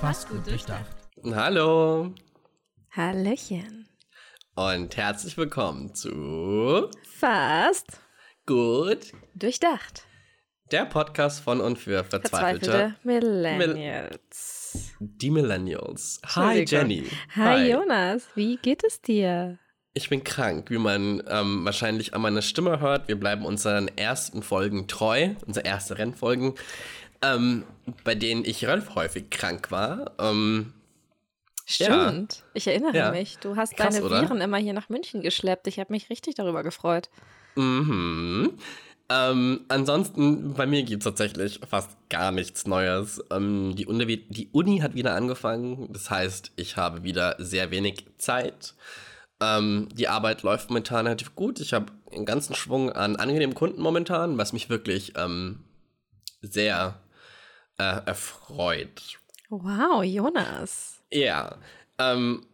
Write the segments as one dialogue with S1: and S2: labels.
S1: Fast gut durchdacht.
S2: Hallo
S3: Hallöchen.
S2: und herzlich willkommen zu
S3: Fast
S2: Gut,
S3: durchdacht.
S2: der Podcast von und für Verzweifelte,
S3: Verzweifelte Millennials.
S2: die Millennials. Hi. Jenny.
S3: Hi, Jonas, wie geht es dir?
S2: Ich bin krank, wie man ähm, wahrscheinlich an meiner Stimme hört. Wir bleiben unseren ersten Folgen treu, unsere erste Rennfolgen, ähm, bei denen ich relativ häufig krank war. Ähm,
S3: Stimmt. Ich erinnere
S2: Ja.
S3: mich. Du hast
S2: Krass,
S3: deine
S2: oder?
S3: Viren immer hier nach München geschleppt. Ich habe mich richtig darüber gefreut.
S2: Mhm. Ähm, ansonsten, bei mir gibt es tatsächlich fast gar nichts Neues. Ähm, die, Uni, die Uni hat wieder angefangen. Das heißt, ich habe wieder sehr wenig Zeit. Ähm, die Arbeit läuft momentan relativ gut. Ich habe einen ganzen Schwung an angenehmen Kunden momentan, was mich wirklich ähm, sehr äh, erfreut.
S3: Wow, Jonas.
S2: Ja. Ähm,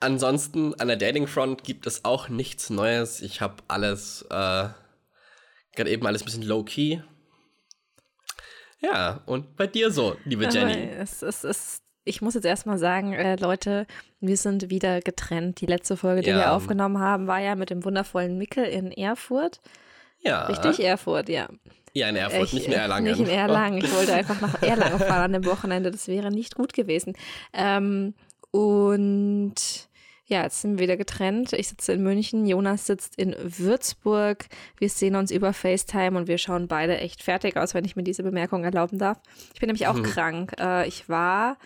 S2: ansonsten an der Dating-Front gibt es auch nichts Neues. Ich habe alles, äh, gerade eben alles ein bisschen low-key. Ja, und bei dir so, liebe
S3: Aber
S2: Jenny.
S3: Es, es, es, ich muss jetzt erstmal sagen, äh, Leute, wir sind wieder getrennt. Die letzte Folge, die
S2: Ja.
S3: wir aufgenommen haben, war ja mit dem wundervollen Mickel in Erfurt.
S2: Ja.
S3: Richtig, Erfurt, ja.
S2: Ja, in Erfurt,
S3: Ich-
S2: nicht in Erlangen.
S3: Nicht in Erlangen. Ich wollte einfach nach Erlangen fahren an dem Wochenende. Das wäre nicht gut gewesen. Ähm, und ja, jetzt sind wir wieder getrennt. Ich sitze in München, Jonas sitzt in Würzburg. Wir sehen uns über FaceTime und wir schauen beide echt fertig aus, wenn ich mir diese Bemerkung erlauben darf. Ich bin nämlich auch krank. Äh, ich war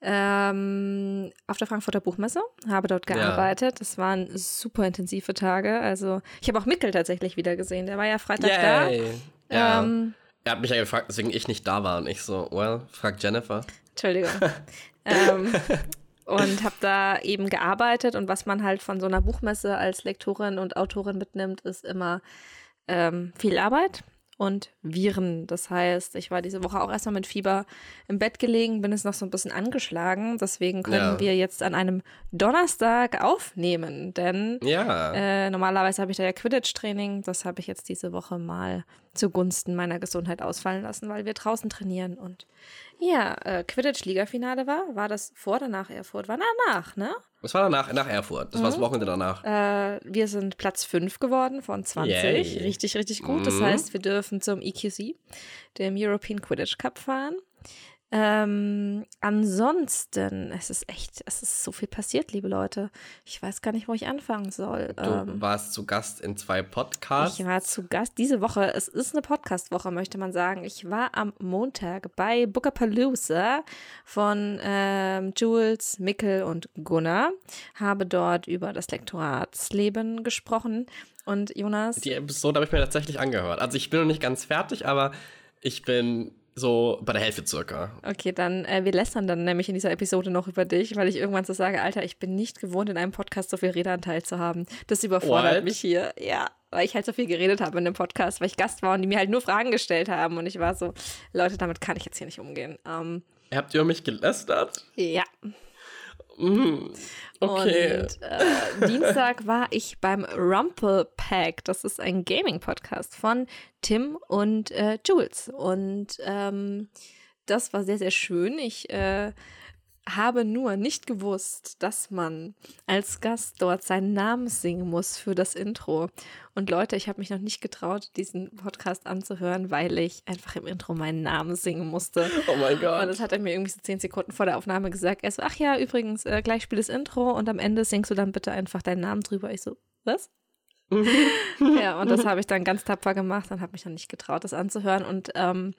S3: ähm, auf der Frankfurter Buchmesse, habe dort
S2: Ja.
S3: gearbeitet. Das waren super intensive Tage. Also ich habe auch Mickel tatsächlich wieder gesehen. Der war ja Freitag da.
S2: Ja.
S3: Ähm,
S2: er hat mich ja gefragt, weswegen ich nicht da war. Und ich so, well, frag Jennifer.
S3: Entschuldigung. ähm, und habe da eben gearbeitet und was man halt von so einer Buchmesse als Lektorin und Autorin mitnimmt, ist immer ähm, viel Arbeit und Viren. Das heißt, ich war diese Woche auch erstmal mit Fieber im Bett gelegen, bin jetzt noch so ein bisschen angeschlagen. Deswegen können
S2: Ja.
S3: wir jetzt an einem Donnerstag aufnehmen, denn
S2: Ja.
S3: äh, normalerweise habe ich da ja Quidditch-Training. Das habe ich jetzt diese Woche mal zugunsten meiner Gesundheit ausfallen lassen, weil wir draußen trainieren. Und ja, äh, Quidditch-Liga-Finale war. War das vor oder nach Erfurt? War danach, ne?
S2: Das war danach, nach Erfurt. Das war
S3: Mhm.
S2: das Wochenende danach.
S3: Äh, wir sind Platz 5 geworden von 20.
S2: Yay.
S3: Richtig, richtig gut. Das
S2: Mhm.
S3: heißt, wir dürfen zum EQC, dem European Quidditch Cup, fahren. Ähm, ansonsten, es ist echt, es ist so viel passiert, liebe Leute. Ich weiß gar nicht, wo ich anfangen soll.
S2: Du
S3: Ähm,
S2: warst zu Gast in zwei Podcasts.
S3: Ich war zu Gast diese Woche. Es ist eine Podcast-Woche, möchte man sagen. Ich war am Montag bei Bookapalooza von ähm, Jules, Mickel und Gunnar. Habe dort über das Lektoratsleben gesprochen. Und Jonas,
S2: Die Episode habe ich mir tatsächlich angehört. Also ich bin noch nicht ganz fertig, aber ich bin so bei der Hälfte circa.
S3: okay, dann, äh, wir lästern dann nämlich in dieser Episode noch über dich, weil ich irgendwann so sage, Alter, ich bin nicht gewohnt, in einem Podcast so viel Redeanteil zu haben. Das überfordert
S2: What?
S3: mich hier. Ja, weil ich halt so viel geredet habe in dem Podcast, weil ich Gast war und die mir halt nur Fragen gestellt haben. Und ich war so, Leute, damit kann ich jetzt hier nicht umgehen. Ähm,
S2: Habt ihr mich gelästert?
S3: ja.
S2: Mhm. Okay.
S3: Und äh, Dienstag war ich beim Rumple Pack. Das ist ein Gaming-Podcast von Tim und äh, Jules. Und ähm, das war sehr, sehr schön. Ich äh, habe nur nicht gewusst, dass man als Gast dort seinen Namen singen muss für das Intro. Und Leute, ich habe mich noch nicht getraut, diesen Podcast anzuhören, weil ich einfach im Intro meinen Namen singen musste.
S2: oh mein
S3: Und
S2: Gott.
S3: das hat er mir irgendwie so zehn Sekunden vor der Aufnahme gesagt. Er so, ach ja, übrigens, äh, gleich spielt das Intro und am Ende singst du dann bitte einfach deinen Namen drüber. Ich so, was? ja, und das habe ich dann ganz tapfer gemacht und habe mich dann nicht getraut, das anzuhören. Und ähm,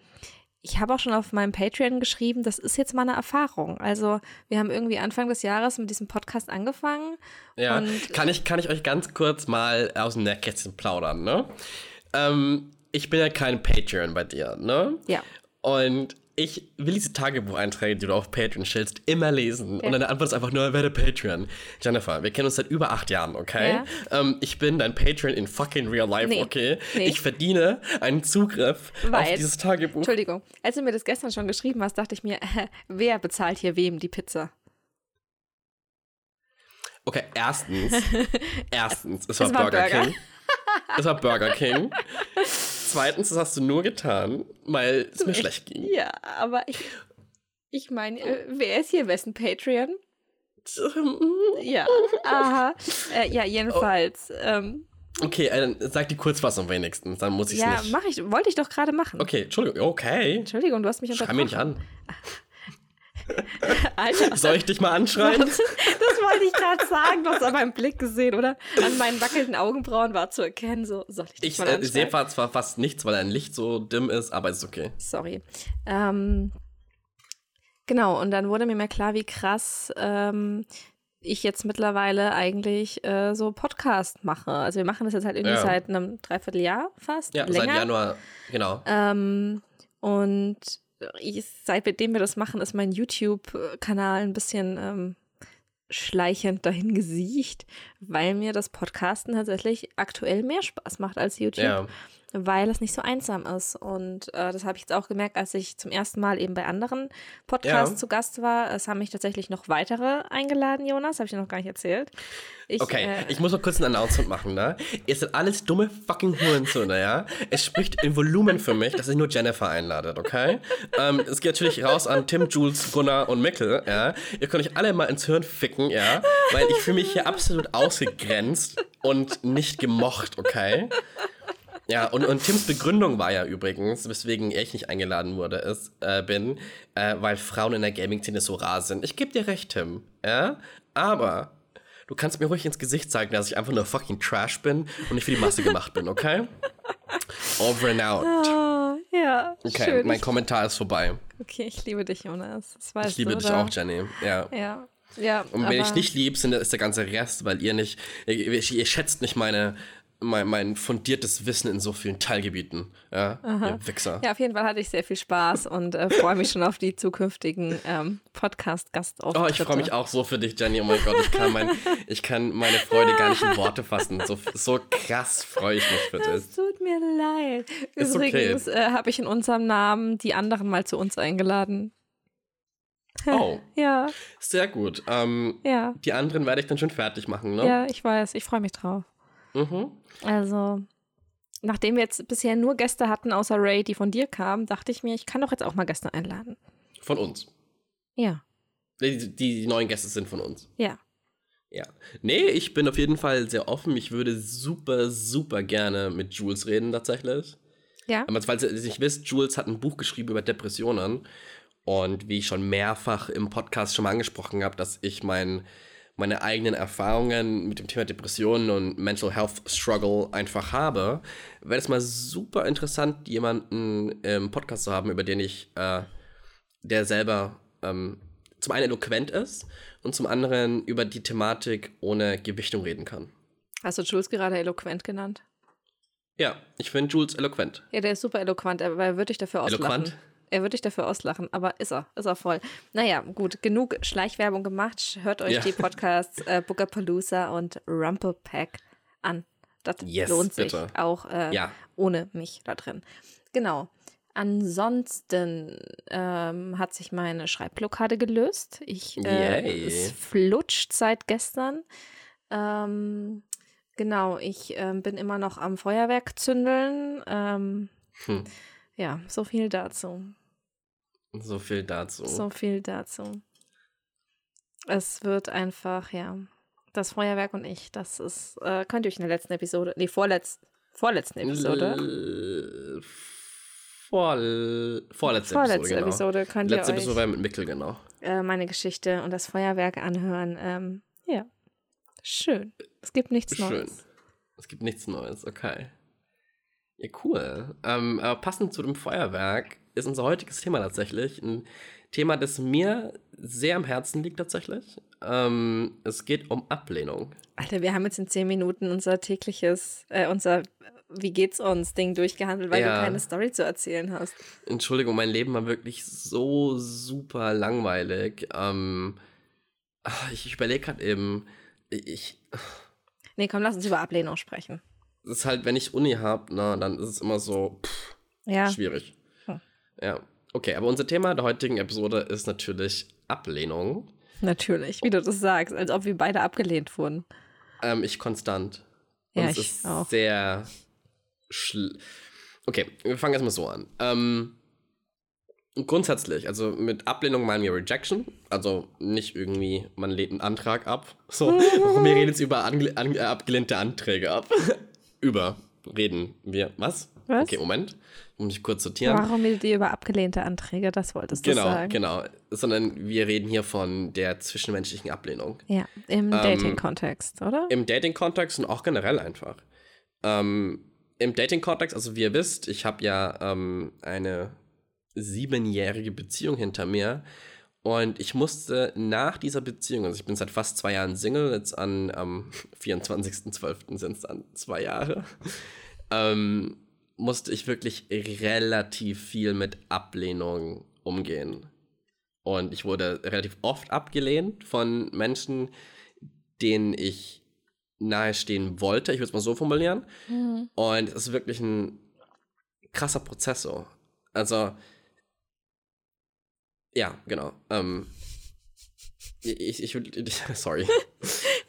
S3: ich habe auch schon auf meinem Patreon geschrieben, das ist jetzt mal eine Erfahrung. Also wir haben irgendwie Anfang des Jahres mit diesem Podcast angefangen.
S2: Ja, kann ich, kann ich euch ganz kurz mal aus dem Nähkästchen plaudern, ne? Ähm, ich bin ja kein Patreon bei dir, ne?
S3: Ja.
S2: Und ich will diese Tagebucheinträge, die du auf Patreon stellst, immer lesen. Und deine Antwort ist einfach nur, werde Patreon. Jennifer, wir kennen uns seit über acht Jahren, okay?
S3: Ja.
S2: Ähm, ich bin dein Patreon in fucking real life,
S3: Nee.
S2: okay?
S3: Nee.
S2: Ich verdiene einen Zugriff auf
S3: Weil-
S2: dieses Tagebuch.
S3: Entschuldigung, als du mir das gestern schon geschrieben hast, dachte ich mir, wer bezahlt hier wem die Pizza?
S2: Okay, erstens, erstens, es war,
S3: Es war
S2: Burger,
S3: Burger.
S2: King. Es war Burger King. Zweitens, das hast du nur getan, weil es mir schlecht ging.
S3: Ja, aber ich. Ich meine, äh, wer ist hier wessen Patreon? ja, aha. Äh, ja, jedenfalls. Ähm,
S2: Okay, äh, sag die Kurzfassung wenigstens, dann muss ich
S3: ja,
S2: nicht.
S3: mach ich, wollte ich doch gerade machen.
S2: Okay, Entschuldigung, okay.
S3: Entschuldigung, du hast mich
S2: Schrei mich nicht an.
S3: Alter.
S2: Soll ich dich mal anschreien?
S3: Das wollte ich gerade sagen, du hast an meinem Blick gesehen, oder? An meinen wackelnden Augenbrauen war zu erkennen, so, soll ich dich
S2: Ich
S3: mal
S2: äh,
S3: anschreien?
S2: sehe zwar fast nichts, weil ein Licht so dimm ist, aber ist okay.
S3: Sorry. Ähm, genau, und dann wurde mir mal klar, wie krass ähm, ich jetzt mittlerweile eigentlich äh, so Podcast mache. Also wir machen das jetzt halt irgendwie
S2: Ja.
S3: seit einem Dreivierteljahr fast.
S2: Ja,
S3: länger.
S2: seit Januar, genau.
S3: Ähm, und ich, seitdem wir das machen, ist mein YouTube-Kanal ein bisschen ähm, schleichend dahin gesiecht, weil mir das Podcasten tatsächlich aktuell mehr Spaß macht als YouTube
S2: Ja.
S3: Weil es nicht so einsam ist. Und äh, das habe ich jetzt auch gemerkt, als ich zum ersten Mal eben bei anderen Podcasts
S2: Ja.
S3: zu Gast war. Es haben mich tatsächlich noch weitere eingeladen, Jonas, habe ich dir noch gar nicht erzählt. Ich,
S2: Okay,
S3: äh,
S2: ich muss noch kurz ein Announcement machen, ne? Ihr seid alles dumme fucking Hurensöhne, ja? Es spricht im Volumen für mich, dass ihr nur Jennifer einladet, okay? Ähm, es geht natürlich raus an Tim, Jules, Gunnar und Mikkel, ja? Ihr könnt euch alle mal ins Hirn ficken, ja? Weil ich fühle mich hier absolut ausgegrenzt und nicht gemocht, okay? Ja, und, und Tims Begründung war ja übrigens, weswegen ich nicht eingeladen wurde, ist, äh, bin, äh, weil Frauen in der Gaming-Szene so rar sind. Ich gebe dir recht, Tim, ja? Aber du kannst mir ruhig ins Gesicht zeigen, dass ich einfach nur fucking Trash bin und nicht für die Masse gemacht bin, okay? Over and out.
S3: oh, ja,
S2: Okay,
S3: schön.
S2: mein Kommentar ist vorbei.
S3: okay, ich liebe dich, Jonas. Das weißt
S2: Ich liebe
S3: du,
S2: dich
S3: oder?
S2: auch, Jenny. Ja.
S3: Ja, ja.
S2: Und wenn ich nicht lieb, sind, ist der ganze Rest, weil ihr nicht, ihr, ihr schätzt nicht meine, mein, mein fundiertes Wissen in so vielen Teilgebieten. Ja, ihr Wichser.
S3: Ja, auf jeden Fall hatte ich sehr viel Spaß und äh, freue mich schon auf die zukünftigen ähm, Podcast-Gastauftritte.
S2: Oh, ich freue mich auch so für dich, Jenny. Oh mein Gott, ich kann, mein, ich kann meine Freude gar nicht in Worte fassen. So, so krass freue ich mich für dich.
S3: Es tut mir leid.
S2: Ist okay.
S3: Übrigens äh, habe ich in unserem Namen die anderen mal zu uns eingeladen.
S2: Oh,
S3: Ja,
S2: sehr gut. Ähm,
S3: ja,
S2: die anderen werde ich dann schon fertig machen, ne?
S3: ja, ich weiß. Ich freue mich drauf.
S2: Mhm.
S3: Also, nachdem wir jetzt bisher nur Gäste hatten, außer Ray, die von dir kamen, dachte ich mir, ich kann doch jetzt auch mal Gäste einladen.
S2: Von uns.
S3: Ja,
S2: Die, die, neuen Gäste sind von uns.
S3: ja.
S2: Ja. Nee, ich bin auf jeden Fall sehr offen. Ich würde super, super gerne mit Jules reden, tatsächlich.
S3: Ja,
S2: Aber falls ihr es nicht wisst, Jules hat ein Buch geschrieben über Depressionen. Und wie ich schon mehrfach im Podcast schon mal angesprochen habe, dass ich mein, meine eigenen Erfahrungen mit dem Thema Depressionen und Mental Health Struggle einfach habe, wäre es mal super interessant, jemanden im Podcast zu haben, über den ich, äh, der selber ähm, zum einen eloquent ist und zum anderen über die Thematik ohne Gewichtung reden kann.
S3: hast du Jules gerade eloquent genannt?
S2: Ja, ich finde Jules eloquent.
S3: Ja, der ist super eloquent, aber er wird dich dafür auslachen.
S2: Eloquent?
S3: Er wird dich dafür auslachen, aber ist er, ist er voll. Naja, gut, genug Schleichwerbung gemacht. Hört euch
S2: Ja.
S3: die Podcasts äh, Bookerpalooza und Rumple Pack an. Das
S2: Yes,
S3: lohnt sich
S2: bitte.
S3: auch äh,
S2: Ja.
S3: ohne mich da drin. Genau. Ansonsten ähm, hat sich meine Schreibblockade gelöst. Ich, äh,
S2: Yay.
S3: es flutscht seit gestern. Ähm, genau, ich ähm, bin immer noch am Feuerwerk zündeln. Ähm,
S2: Hm.
S3: ja, so viel dazu.
S2: So viel dazu.
S3: So viel dazu. Es wird einfach, ja. Das Feuerwerk und ich, das ist, äh, könnt ihr euch in der letzten Episode, nee, vorletz, vorletzten Episode,
S2: L- Vor, vorletzte,
S3: vorletzte
S2: Episode,
S3: Episode,
S2: genau.
S3: könnt
S2: Letzte
S3: ihr euch
S2: Episode war mit Mickel, genau.
S3: äh, meine Geschichte und das Feuerwerk anhören. Ähm, ja, schön. Es gibt nichts
S2: Schön.
S3: Neues.
S2: Es gibt nichts Neues, okay. Ja, cool. Ähm, aber passend zu dem Feuerwerk ist unser heutiges Thema tatsächlich ein Thema, das mir sehr am Herzen liegt tatsächlich. Ähm, es geht um Ablehnung.
S3: Alter, wir haben jetzt in zehn Minuten unser tägliches, äh, unser Wie geht's uns Ding durchgehandelt, weil
S2: Ja.
S3: du keine Story zu erzählen hast.
S2: Entschuldigung, mein Leben war wirklich so super langweilig. Ähm, ich überlege gerade eben, ich,
S3: Nee, komm, lass uns über Ablehnung sprechen.
S2: Ist halt, wenn ich Uni habe, na, dann ist es immer so pff,
S3: Ja.
S2: schwierig.
S3: Hm.
S2: Ja. Okay, aber unser Thema der heutigen Episode ist natürlich Ablehnung.
S3: Natürlich, wie du das sagst, als ob wir beide abgelehnt wurden.
S2: Ähm, ich konstant. Und
S3: Ja, ich
S2: ist
S3: auch.
S2: sehr schl Okay, wir fangen erstmal so an. Ähm, grundsätzlich, also mit Ablehnung meinen wir Rejection, also nicht irgendwie, man lehnt einen Antrag ab. So, wir reden jetzt über ange an abgelehnte Anträge ab. Über reden wir. Was?
S3: Was?
S2: Okay, Moment. Muss mich kurz sortieren.
S3: Warum redet ihr über abgelehnte Anträge? Das wolltest du
S2: Genau,
S3: sagen.
S2: genau. Sondern wir reden hier von der zwischenmenschlichen Ablehnung.
S3: Ja, im Dating-Kontext, oder?
S2: Im Dating-Kontext und auch generell einfach. Ähm, Im Dating-Kontext, also wie ihr wisst, ich habe ja ähm, eine siebenjährige Beziehung hinter mir. Und ich musste nach dieser Beziehung, also ich bin seit fast zwei Jahren Single, jetzt an am 24.12. sind es dann zwei Jahre, ähm, musste ich wirklich relativ viel mit Ablehnung umgehen. Und ich wurde relativ oft abgelehnt von Menschen, denen ich nahestehen wollte. Ich würde es mal so formulieren. Und es ist wirklich ein krasser Prozess so. Also, ja, genau. Ähm, ich, ich würde, sorry.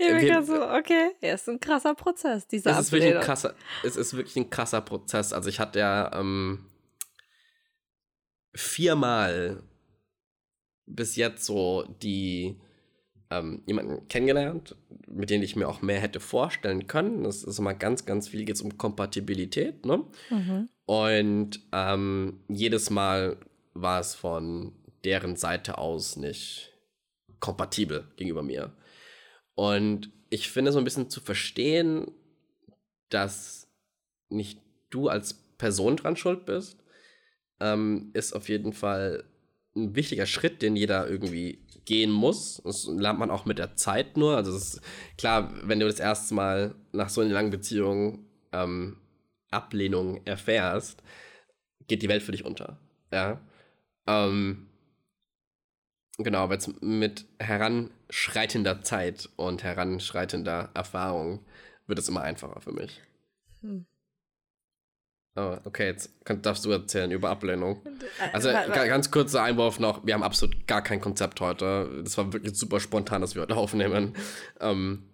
S3: Ich bin
S2: wir-
S3: so, okay, ja, ist ein krasser Prozess, dieser
S2: Es ist wirklich ein krasser, es ist wirklich ein krasser Prozess. Also ich hatte ja ähm, viermal bis jetzt so die ähm, jemanden kennengelernt, mit denen ich mir auch mehr hätte vorstellen können. Das ist immer ganz, ganz viel geht es um Kompatibilität, ne?
S3: Mhm.
S2: Und ähm, jedes Mal war es von deren Seite aus nicht kompatibel gegenüber mir. Und ich finde so ein bisschen zu verstehen, dass nicht du als Person dran schuld bist, ähm, ist auf jeden Fall ein wichtiger Schritt, den jeder irgendwie gehen muss. Das lernt man auch mit der Zeit nur. Also es ist klar, wenn du das erste Mal nach so einer langen Beziehung ähm, Ablehnung erfährst, geht die Welt für dich unter. Ja. Ähm, genau, aber jetzt mit heranschreitender Zeit und heranschreitender Erfahrung wird es immer einfacher für mich.
S3: Hm.
S2: Oh, okay, jetzt kann, darfst du erzählen über Ablehnung. Also
S3: wa-
S2: ga- ganz kurzer Einwurf noch, wir haben absolut gar kein Konzept heute. Das war wirklich super spontan, dass wir heute aufnehmen. Ähm,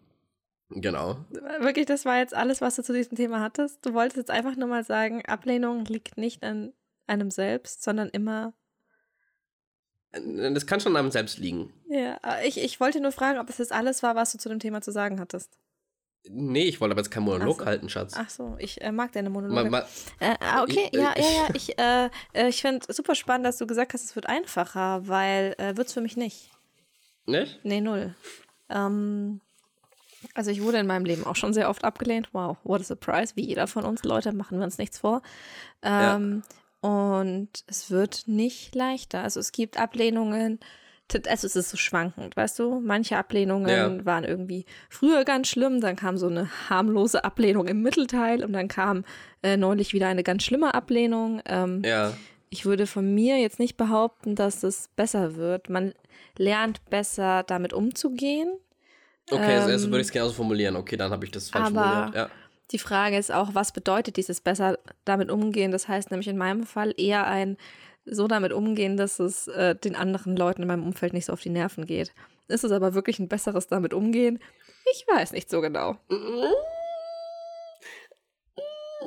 S2: genau.
S3: Wirklich, das war jetzt alles, was du zu diesem Thema hattest. Du wolltest jetzt einfach nur mal sagen, Ablehnung liegt nicht an einem selbst, sondern immer.
S2: Das kann schon an einem selbst liegen.
S3: Ja, ich, ich wollte nur fragen, ob es jetzt alles war, was du zu dem Thema zu sagen hattest.
S2: Nee, ich wollte aber jetzt keinen Monolog
S3: so.
S2: halten, Schatz.
S3: Ach so, ich äh, mag deine Monologe.
S2: Mal, mal,
S3: Äh, ah, okay,
S2: Ich-
S3: ja,
S2: äh,
S3: ja, ja. Ich, äh, äh, ich finde super spannend, dass du gesagt hast, es wird einfacher, weil äh, wird es für mich nicht.
S2: nicht?
S3: Nee, null. Ähm, also ich wurde in meinem Leben auch schon sehr oft abgelehnt. Wow, what a surprise. Wie jeder von uns, Leute, machen wir uns nichts vor. Ähm, Und es wird nicht leichter. Also es gibt Ablehnungen, also es ist so schwankend, weißt du? Manche Ablehnungen
S2: Ja.
S3: waren irgendwie früher ganz schlimm, dann kam so eine harmlose Ablehnung im Mittelteil und dann kam äh, neulich wieder eine ganz schlimme Ablehnung. Ähm,
S2: Ja.
S3: ich würde von mir jetzt nicht behaupten, dass es besser wird. Man lernt besser damit umzugehen.
S2: Okay, also, also
S3: Ähm,
S2: würde ich es genauso formulieren. Okay, dann habe ich das falsch formuliert. Ja.
S3: Die Frage ist auch, was bedeutet dieses besser damit umgehen? Das heißt nämlich in meinem Fall eher ein so damit umgehen, dass es äh, den anderen Leuten in meinem Umfeld nicht so auf die Nerven geht. Ist es aber wirklich ein besseres damit umgehen? Ich weiß nicht so genau.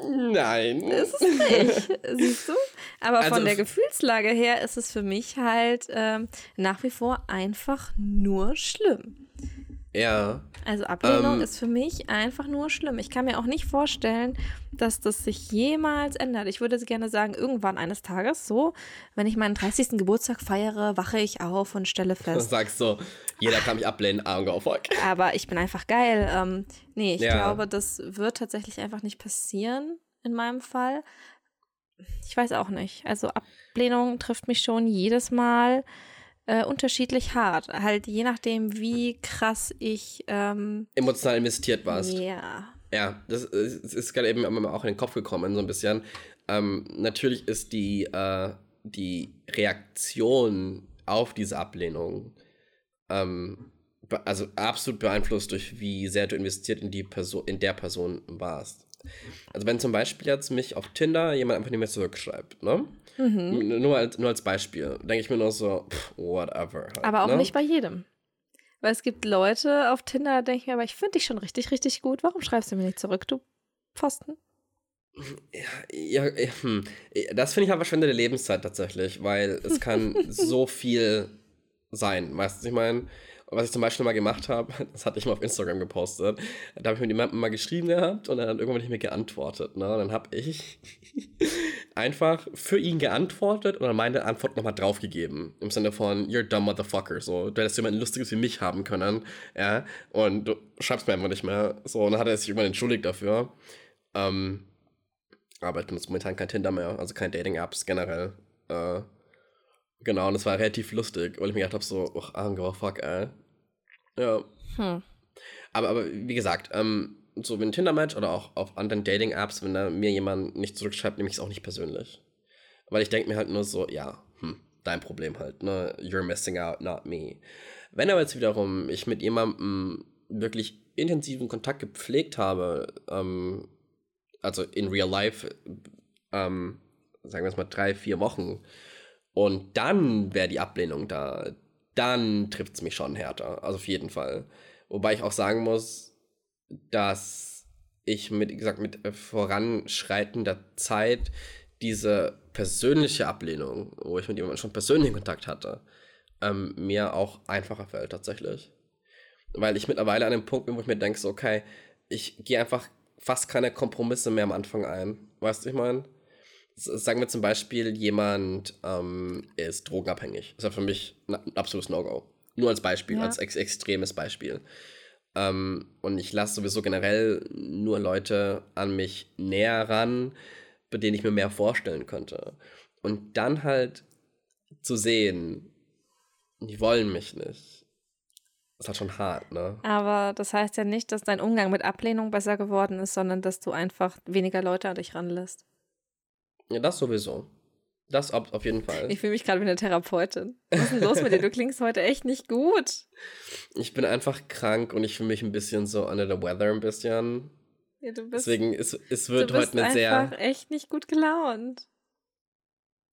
S2: Nein.
S3: Ist es nicht, siehst du? Aber
S2: Also
S3: von der Gefühlslage her ist es für mich halt ähm, nach wie vor einfach nur schlimm.
S2: Ja.
S3: Also Ablehnung
S2: Ähm.
S3: ist für mich einfach nur schlimm. Ich kann mir auch nicht vorstellen, dass das sich jemals ändert. Ich würde gerne sagen, irgendwann eines Tages, so, wenn ich meinen 30. Geburtstag feiere, wache ich auf und stelle
S2: Du
S3: fest.
S2: sagst so, jeder kann mich ablehnen, Augen auf Volk.
S3: Aber ich bin einfach geil. Ähm, nee, ich
S2: Ja.
S3: glaube, das wird tatsächlich einfach nicht passieren in meinem Fall. Ich weiß auch nicht. Also Ablehnung trifft mich schon jedes Mal äh, unterschiedlich hart. Halt je nachdem, wie krass ich ähm,
S2: Emotional investiert warst.
S3: ja.
S2: Ja, das ist, ist gerade eben immer auch in den Kopf gekommen, so ein bisschen. Ähm, natürlich ist die, äh, die Reaktion auf diese Ablehnung ähm, also absolut beeinflusst durch wie sehr du investiert in die Person, in der Person warst. Also wenn zum Beispiel jetzt mich auf Tinder jemand einfach nicht mehr zurückschreibt, ne?
S3: Mhm.
S2: Nur als, nur als Beispiel, denke ich mir nur so, pff, whatever. Halt,
S3: Aber auch
S2: ne?
S3: nicht bei jedem. Weil es gibt Leute auf Tinder, denke ich mir, aber ich finde dich schon richtig, richtig gut. Warum schreibst du mir nicht zurück, du Pfosten?
S2: Ja, ja hm. das finde ich aber verschwendete Lebenszeit tatsächlich, weil es kann so viel sein. Weißt du, ich meine, was ich zum Beispiel mal gemacht habe, das hatte ich mal auf Instagram gepostet, da habe ich mit jemandem mal geschrieben gehabt und er hat irgendwann nicht mehr geantwortet. Ne? Und dann habe ich einfach für ihn geantwortet und dann meine Antwort nochmal draufgegeben. Im Sinne von, you're dumb motherfucker. So, du hättest jemanden Lustiges wie mich haben können. Ja, und du schreibst mir einfach nicht mehr. So, und dann hat er sich irgendwann entschuldigt dafür. Ähm, aber ich benutze momentan kein Tinder mehr, also keine Dating-Apps generell. Äh, genau, und es war relativ lustig, weil ich mir gedacht habe, so, ach, I don't give a fuck, ey. Ja. Hm. Aber, aber wie gesagt, ähm, so mit Tinder-Match oder auch auf anderen Dating-Apps, wenn da mir jemand nicht zurückschreibt, nehme ich es auch nicht persönlich. Weil ich denke mir halt nur so, ja, hm, dein Problem halt, ne? You're missing out, not me. Wenn aber jetzt wiederum ich mit jemandem wirklich intensiven Kontakt gepflegt habe, ähm, also in real life, ähm, sagen wir es mal drei, vier Wochen, und dann wäre die Ablehnung da, dann trifft es mich schon härter, also auf jeden Fall. Wobei ich auch sagen muss, dass ich mit, wie gesagt, mit voranschreitender Zeit diese persönliche Ablehnung, wo ich mit jemandem schon persönlichen Kontakt hatte, ähm, mir auch einfacher fällt tatsächlich. Weil ich mittlerweile an dem Punkt bin, wo ich mir denke, so, okay, ich gehe einfach fast keine Kompromisse mehr am Anfang ein. Weißt du, ich meine? Sagen wir zum Beispiel, jemand ähm, ist drogenabhängig. Das ist ja für mich ein absolutes No-Go. Nur als Beispiel, ja. als ex extremes Beispiel. Ähm, und ich lasse sowieso generell nur Leute an mich näher ran, bei denen ich mir mehr vorstellen könnte. Und dann halt zu sehen, die wollen mich nicht. Das ist halt schon hart, ne?
S3: Aber das heißt ja nicht, dass dein Umgang mit Ablehnung besser geworden ist, sondern dass du einfach weniger Leute an dich ranlässt.
S2: Ja, das sowieso. Das auf, auf jeden Fall.
S3: Ich fühle mich gerade wie eine Therapeutin. Was ist denn los mit dir? Du klingst heute echt nicht gut.
S2: Ich bin einfach krank und ich fühle mich ein bisschen so under the weather ein bisschen. Ja, du bist, Deswegen, es, es wird heute eine sehr.
S3: Du bist einfach echt nicht gut gelaunt.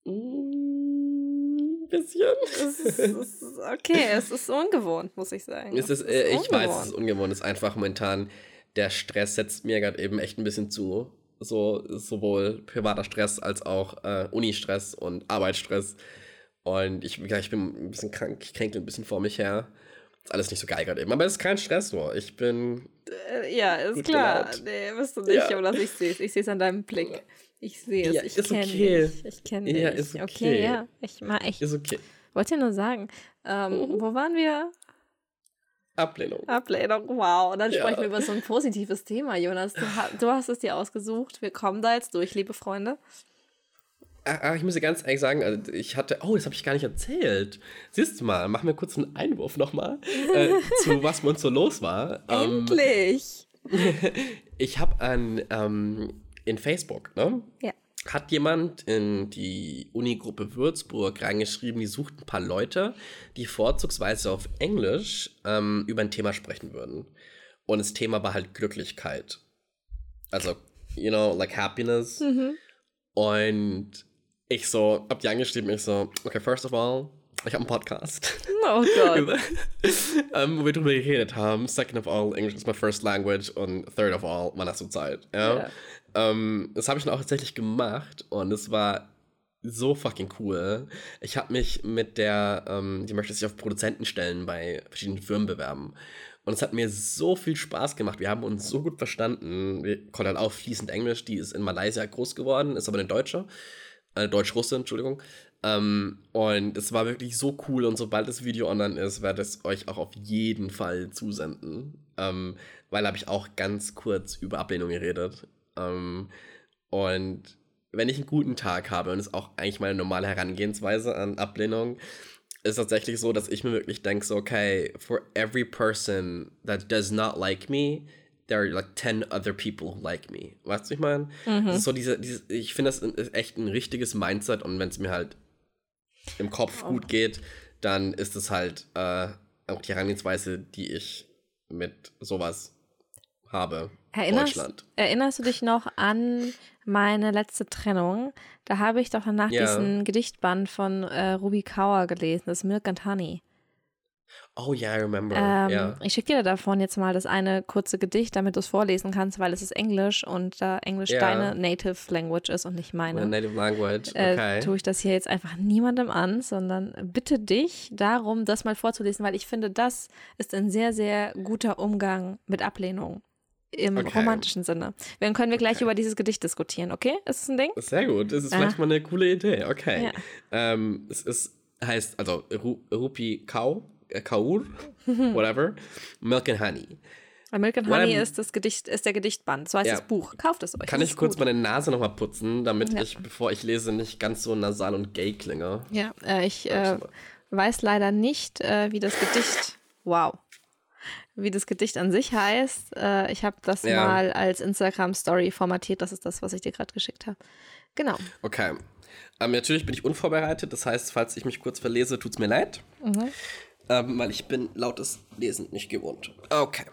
S2: Ein bisschen.
S3: Es ist, es ist okay, es ist ungewohnt, muss ich sagen.
S2: Es ist, es ist äh, ich weiß, es ist ungewohnt. Es ist einfach momentan, der Stress setzt mir gerade eben echt ein bisschen zu so sowohl privater Stress als auch äh, Uni-Stress und Arbeitsstress. Und ich, ja, ich bin ein bisschen krank, ich kränke ein bisschen vor mich her. Ist alles nicht so geil gerade eben. Aber es ist kein Stress nur. Ich bin.
S3: Äh, ja, ist klar. Gelaunt. Nee, bist du nicht, ja. aber ich sehe es. Ich sehe es an deinem Blick. Ich sehe es. Ja, ich kenne okay. dich. Ich kenne dich. Ja, ist okay. okay. ja. Ich, mal, ich ist okay. wollte nur sagen, ähm, mhm. wo waren wir?
S2: Ablehnung.
S3: Ablehnung, wow. Und dann ja. sprechen wir über so ein positives Thema, Jonas. Du, du, hast es dir ausgesucht. Wir kommen da jetzt durch, liebe Freunde.
S2: Ah, ich muss dir ganz ehrlich sagen, also ich hatte, oh, das habe ich gar nicht erzählt. Siehst du mal, machen wir kurz einen Einwurf nochmal äh, zu was bei uns so los war.
S3: Ähm, Endlich!
S2: Ähm, ich habe an ähm, in Facebook, ne?
S3: Ja
S2: hat jemand in die Unigruppe Würzburg reingeschrieben, die sucht ein paar Leute, die vorzugsweise auf Englisch ähm, über ein Thema sprechen würden. Und das Thema war halt Glücklichkeit. Also, you know, like happiness. Mhm. Und ich so, hab die angeschrieben, ich so, okay, first of all, ich habe einen Podcast.
S3: Oh Gott.
S2: ähm, wo wir drüber geredet haben. Second of all, English is my first language. Und third of all, wann hast du Zeit? Ja. Yeah. Ähm, das habe ich dann auch tatsächlich gemacht und es war so fucking cool. Ich habe mich mit der, ähm, die möchte sich auf Produzentenstellen bei verschiedenen Firmen bewerben. Und es hat mir so viel Spaß gemacht. Wir haben uns so gut verstanden. Wir konnten halt auch fließend Englisch. Die ist in Malaysia groß geworden, ist aber eine Deutsche. Äh, Deutsch-Russe, Entschuldigung. Ähm, und es war wirklich so cool. Und sobald das Video online ist, werde ich es euch auch auf jeden Fall zusenden. Ähm, weil habe ich auch ganz kurz über Ablehnung geredet. Ähm, und wenn ich einen guten Tag habe, und das ist auch eigentlich meine normale Herangehensweise an Ablehnung, ist tatsächlich so, dass ich mir wirklich denke, so, okay, for every person that does not like me, there are like 10 other people who like me. Weißt du, ich meine? Mhm. So diese, diese ich finde, das ist echt ein richtiges Mindset und wenn es mir halt im Kopf oh. gut geht, dann ist es halt äh, auch die Herangehensweise, die ich mit sowas habe.
S3: Erinnerst, Deutschland. erinnerst du dich noch an meine letzte Trennung? Da habe ich doch danach ja. diesen Gedichtband von äh, Ruby Kaur gelesen, das Milk and Honey.
S2: Oh ja, yeah, I remember.
S3: Ähm,
S2: ja.
S3: Ich schicke dir davon jetzt mal das eine kurze Gedicht, damit du es vorlesen kannst, weil es ist Englisch und da Englisch
S2: Ja.
S3: deine Native Language ist und nicht meine.
S2: My native language.
S3: äh,
S2: Okay.
S3: tue ich das hier jetzt einfach niemandem an, sondern bitte dich darum, das mal vorzulesen, weil ich finde, das ist ein sehr, sehr guter Umgang mit Ablehnung im
S2: Okay.
S3: romantischen Sinne. Dann können wir gleich
S2: Okay.
S3: über dieses Gedicht diskutieren, okay? Ist es ein Ding?
S2: Sehr gut. Das ist
S3: Ah.
S2: vielleicht mal eine coole Idee. Okay.
S3: Ja.
S2: Ähm, es ist, heißt, also Ru Rupi Kau, äh, Kaur, whatever. Milk and Honey.
S3: Milk and Honey ist das Gedicht, ist der Gedichtband. So heißt
S2: Ja.
S3: das Buch. Kauft es euch.
S2: Kann
S3: es
S2: ich kurz
S3: gut.
S2: meine Nase nochmal putzen, damit
S3: Ja.
S2: ich, bevor ich lese, nicht ganz so nasal und gay klinge?
S3: Ja, äh, ich äh, weiß leider nicht, äh, wie das Gedicht. Wow. Wie das Gedicht an sich heißt. Äh, ich habe das
S2: Ja.
S3: mal als Instagram-Story formatiert. Das ist das, was ich dir gerade geschickt habe. Genau.
S2: Okay. Ähm, natürlich bin ich unvorbereitet, das heißt, falls ich mich kurz verlese, tut's mir leid. Ähm, weil ich bin lautes Lesen nicht gewohnt. Okay.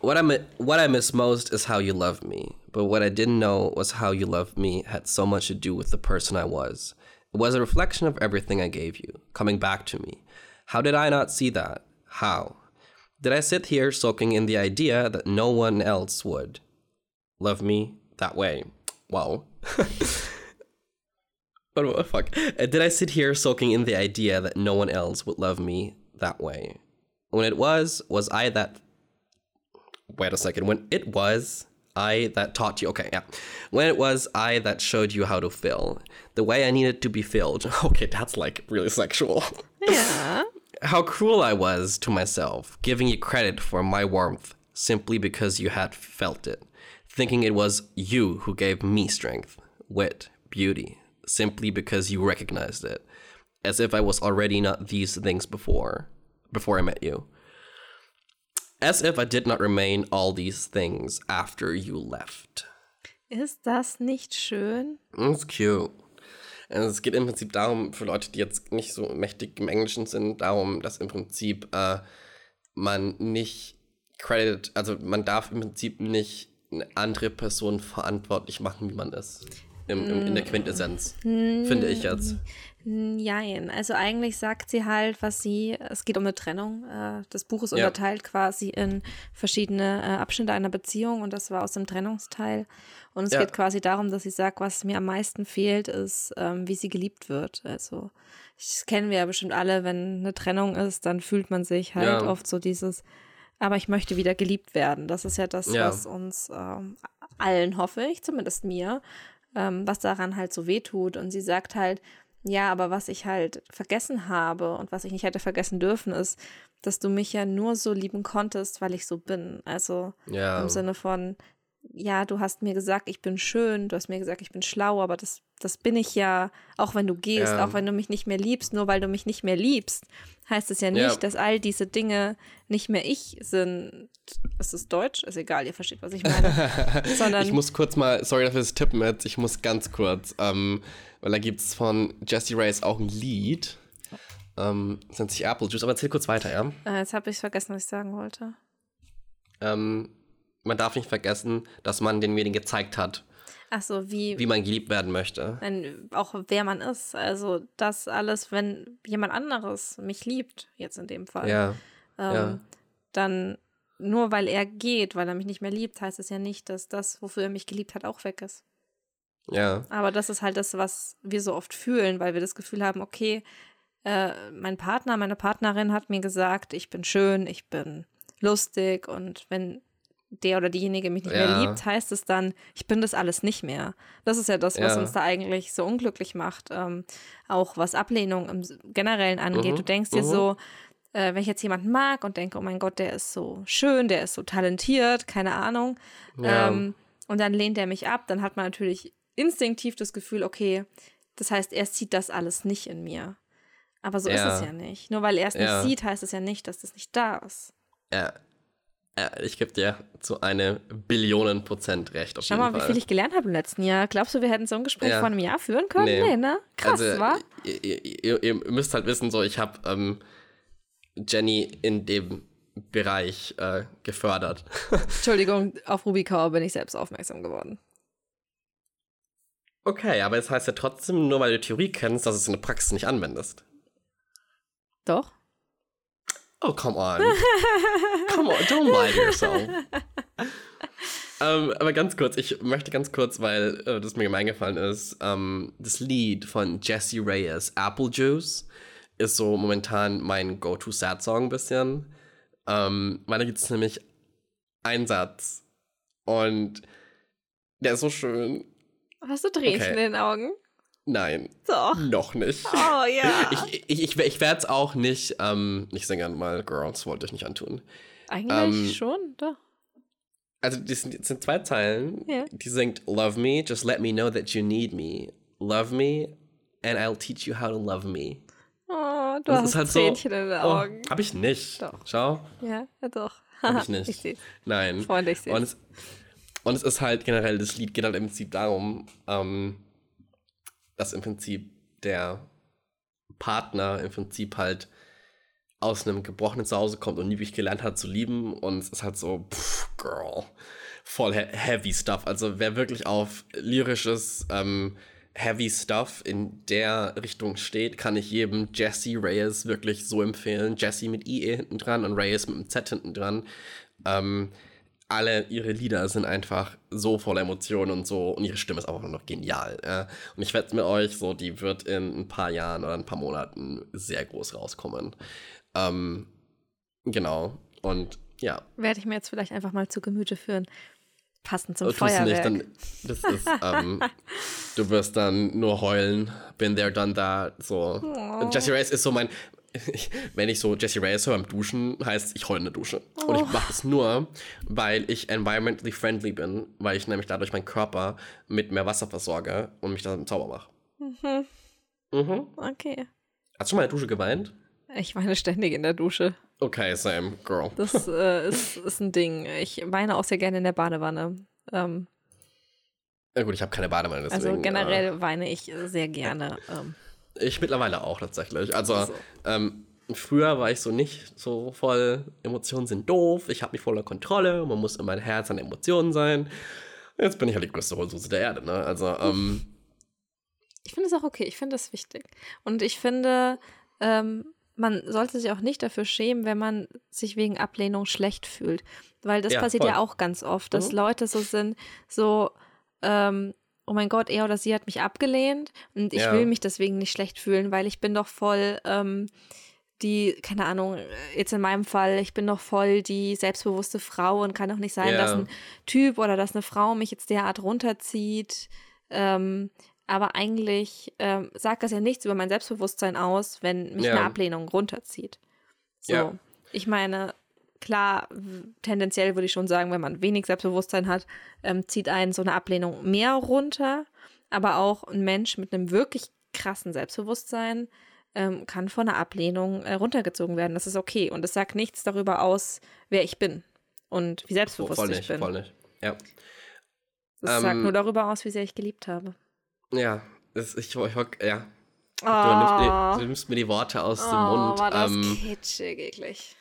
S2: What I, what I miss most is how you loved me. But what I didn't know was how you loved me had so much to do with the person I was. It was a reflection of everything I gave you, coming back to me. How did I not see that? How? Did I sit here soaking in the idea that no one else would love me that way? Wow. What the fuck? Uh, Did I sit here soaking in the idea that no one else would love me that way? When it was, was I that. Wait a second. When it was I that taught you. Okay, yeah. When it was I that showed you how to fill. The way I needed to be filled. Okay, that's like really sexual.
S3: Ja.
S2: How cruel I was to myself, giving you credit for my warmth simply because you had felt it, thinking it was you who gave me strength, wit, beauty, simply because you recognized it, as if I was already not these things before, before I met you. As if I did not remain all these things after you left.
S3: Ist das nicht schön?
S2: That's cute. Also es geht im Prinzip darum, für Leute, die jetzt nicht so mächtig im Englischen sind, darum, dass im Prinzip äh, man nicht Credit, also man darf im Prinzip nicht eine andere Person verantwortlich machen, wie man ist. Im, im, in der Quintessenz. Finde ich jetzt.
S3: Nein, also eigentlich sagt sie halt, was sie, es geht um eine Trennung. Äh, das Buch ist
S2: Ja.
S3: unterteilt quasi in verschiedene äh, Abschnitte einer Beziehung und das war aus dem Trennungsteil. Und es
S2: Ja.
S3: geht quasi darum, dass sie sagt, was mir am meisten fehlt, ist, ähm, wie sie geliebt wird. Also, das kennen wir ja bestimmt alle, wenn eine Trennung ist, dann fühlt man sich halt
S2: Ja.
S3: oft so dieses, aber ich möchte wieder geliebt werden. Das ist ja das,
S2: Ja.
S3: was uns ähm, allen, hoffe ich, zumindest mir, ähm, was daran halt so wehtut. Und sie sagt halt, ja, aber was ich halt vergessen habe und was ich nicht hätte vergessen dürfen, ist, dass du mich ja nur so lieben konntest, weil ich so bin. Also
S2: Ja.
S3: im Sinne von, ja, du hast mir gesagt, ich bin schön, du hast mir gesagt, ich bin schlau, aber das, das bin ich ja, auch wenn du gehst,
S2: Ja.
S3: auch wenn du mich nicht mehr liebst, nur weil du mich nicht mehr liebst, heißt es ja nicht,
S2: Ja.
S3: dass all diese Dinge nicht mehr ich sind. Ist es Deutsch? Ist egal, ihr versteht, was ich meine. Sondern
S2: Ich muss kurz mal, sorry dafür das Tippen jetzt, ich muss ganz kurz, ähm, weil da gibt es von Jessie Reyes auch ein Lied, ähm, das nennt sich Apple Juice, aber erzähl kurz weiter, ja?
S3: äh, jetzt habe ich vergessen, was ich sagen wollte.
S2: Ähm, man darf nicht vergessen, dass man denjenigen gezeigt hat,
S3: Ach so, wie,
S2: wie man geliebt werden möchte.
S3: Nein, auch wer man ist. Also das alles, wenn jemand anderes mich liebt, jetzt in dem Fall,
S2: Ja,
S3: ähm,
S2: ja.
S3: dann nur weil er geht, weil er mich nicht mehr liebt, heißt es ja nicht, dass das, wofür er mich geliebt hat, auch weg ist.
S2: ja,
S3: Aber das ist halt das, was wir so oft fühlen, weil wir das Gefühl haben, okay, äh, mein Partner, meine Partnerin hat mir gesagt, ich bin schön, ich bin lustig und wenn der oder diejenige mich nicht mehr
S2: Ja.
S3: liebt, heißt es dann, ich bin das alles nicht mehr. Das ist ja das, was
S2: Ja.
S3: uns da eigentlich so unglücklich macht. Ähm, auch was Ablehnung im Generellen angeht.
S2: Mhm,
S3: Du denkst dir
S2: mhm.
S3: so, äh, wenn ich jetzt jemanden mag und denke, oh mein Gott, der ist so schön, der ist so talentiert, keine Ahnung,
S2: Ja.
S3: ähm, und dann lehnt er mich ab, dann hat man natürlich instinktiv das Gefühl, okay, das heißt, er sieht das alles nicht in mir. Aber so ist es ja nicht. Nur weil er es nicht sieht, heißt es ja nicht, dass das nicht da ist.
S2: ja. Ja ich gebe dir zu eine Billionen Prozent recht
S3: Schau mal, wie
S2: Fall.
S3: viel ich gelernt habe im letzten Jahr. Glaubst du, wir hätten so ein Gespräch
S2: Ja.
S3: vor einem Jahr führen können?
S2: Nee.
S3: Nee, ne? Krass,
S2: also,
S3: wa?
S2: Ihr, ihr, ihr müsst halt wissen, so ich habe ähm, Jenny in dem Bereich äh, gefördert.
S3: Entschuldigung, auf Rubikau bin ich selbst aufmerksam geworden.
S2: okay, aber es heißt ja trotzdem, nur weil du Theorie kennst, dass du es in der Praxis nicht anwendest.
S3: Doch?
S2: Oh, come on. come on, don't lie to yourself. ähm, aber ganz kurz, ich möchte ganz kurz, weil äh, das mir gemein gefallen ist, ähm, das Lied von Jesse Reyes, Apple Juice, ist so momentan mein Go-To-Sad-Song ein bisschen. Ähm, weil da gibt es nämlich einen Satz und der ist so schön.
S3: Hast du Tränchen okay. in den Augen?
S2: Nein.
S3: Doch.
S2: Noch nicht.
S3: Oh ja.
S2: Ich, ich, ich, ich werde es auch nicht, ähm, nicht singen, weil Girls wollte ich nicht antun.
S3: Eigentlich ähm, schon, doch.
S2: Also, das sind, das sind zwei Zeilen.
S3: Ja.
S2: Die singt Love me, just let me know that you need me. Love me, and I'll teach you how to love me.
S3: Oh, du das hast halt Tränchen so, in den oh, Augen.
S2: Oh, hab ich nicht.
S3: Doch.
S2: Schau.
S3: Ja, ja doch.
S2: Hab ich nicht.
S3: ich
S2: Nein.
S3: Freundlich
S2: und es, und es ist halt generell, das Lied geht halt im Prinzip darum, ähm, dass im Prinzip der Partner im Prinzip halt aus einem gebrochenen Zuhause kommt und nie wirklich gelernt hat zu lieben und es ist halt so, pff, girl, voll he heavy stuff. Also wer wirklich auf lyrisches ähm, heavy stuff in der Richtung steht, kann ich jedem Jesse Reyes wirklich so empfehlen. Jesse mit IE hinten dran und Reyes mit einem Z hinten dran. Ähm, alle ihre Lieder sind einfach so voller Emotionen und so und ihre Stimme ist auch noch genial. Ja. Und ich wette mit euch, so die wird in ein paar Jahren oder ein paar Monaten sehr groß rauskommen. Ähm, genau. Und ja.
S3: Werde ich mir jetzt vielleicht einfach mal zu Gemüte führen. Passend zum Feuerwerk. Nicht, dann,
S2: ist, ähm, du wirst dann nur heulen. Been there, done that. So. Oh. Jesse Race ist so mein, wenn ich so Jesse Reyes höre beim Duschen, heißt ich heule in der Dusche. Oh. Und ich oh. mache es nur, weil ich environmentally friendly bin, weil ich nämlich dadurch meinen Körper mit mehr Wasser versorge und mich dann Zauber mache.
S3: Mhm.
S2: Mhm.
S3: Okay.
S2: Hast du mal in der Dusche geweint?
S3: Ich weine ständig in der Dusche.
S2: Okay, same, girl.
S3: Das äh, ist, ist ein Ding. Ich weine auch sehr gerne in der Badewanne. Ähm,
S2: ja gut, ich habe keine Badewanne,
S3: also deswegen. Also generell äh, weine ich sehr gerne. Ähm.
S2: Ich mittlerweile auch tatsächlich. Also, also. Ähm, früher war ich so nicht so voll, Emotionen sind doof, ich habe mich voller Kontrolle, man muss immer ein Herz an Emotionen sein. Jetzt bin ich halt die größte Hohlsoße der Erde, ne? Also, ähm.
S3: Ich finde es auch okay, ich finde das wichtig. Und ich finde, ähm, man sollte sich auch nicht dafür schämen, wenn man sich wegen Ablehnung schlecht fühlt. Weil das ja, passiert voll. ja auch ganz oft, dass mhm. Leute so sind, so, ähm, oh mein Gott, er oder sie hat mich abgelehnt und ich ja. will mich deswegen nicht schlecht fühlen, weil ich bin doch voll ähm, die, keine Ahnung, jetzt in meinem Fall, ich bin doch voll die selbstbewusste Frau und kann doch nicht sein, ja. dass ein Typ oder dass eine Frau mich jetzt derart runterzieht. Ähm, aber eigentlich ähm, sagt das ja nichts über mein Selbstbewusstsein aus, wenn mich ja. eine Ablehnung runterzieht. So, ich meine, klar, tendenziell würde ich schon sagen, wenn man wenig Selbstbewusstsein hat, ähm, zieht einen so eine Ablehnung mehr runter. Aber auch ein Mensch mit einem wirklich krassen Selbstbewusstsein ähm, kann von einer Ablehnung äh, runtergezogen werden. Das ist okay. Und es sagt nichts darüber aus, wer ich bin und wie selbstbewusst
S2: oh, voll nicht,
S3: ich bin.
S2: Voll nicht, ja.
S3: Es ähm, sagt nur darüber aus, wie sehr ich geliebt habe.
S2: Ja, das, ich, ich, ja.
S3: Oh.
S2: Du, nimmst, du, nimmst, mir die Worte aus
S3: oh,
S2: dem Mund.
S3: War das ähm, kitschig, eklig.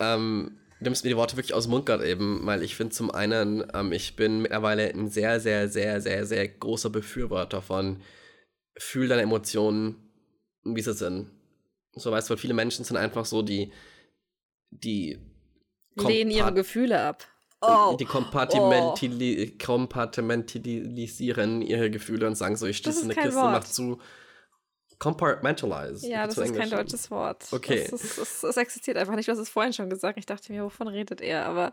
S2: Ähm, du nimmst mir die Worte wirklich aus dem Mund gerade eben, weil ich finde zum einen, ähm, ich bin mittlerweile ein sehr, sehr, sehr, sehr, sehr großer Befürworter von fühl deine Emotionen, wie sie sind. So weißt du, weil viele Menschen sind einfach so, die, die
S3: lehnen ihre Gefühle ab. Oh,
S2: die kompartimentili oh. kompartimentalisieren ihre Gefühle und sagen so, ich schließe eine Kiste Wort. mach zu. Compartmentalize.
S3: Ja, das ist kein deutsches Wort.
S2: Okay.
S3: Das, existiert einfach nicht. Du hast es vorhin schon gesagt. Ich dachte mir, wovon redet er? Aber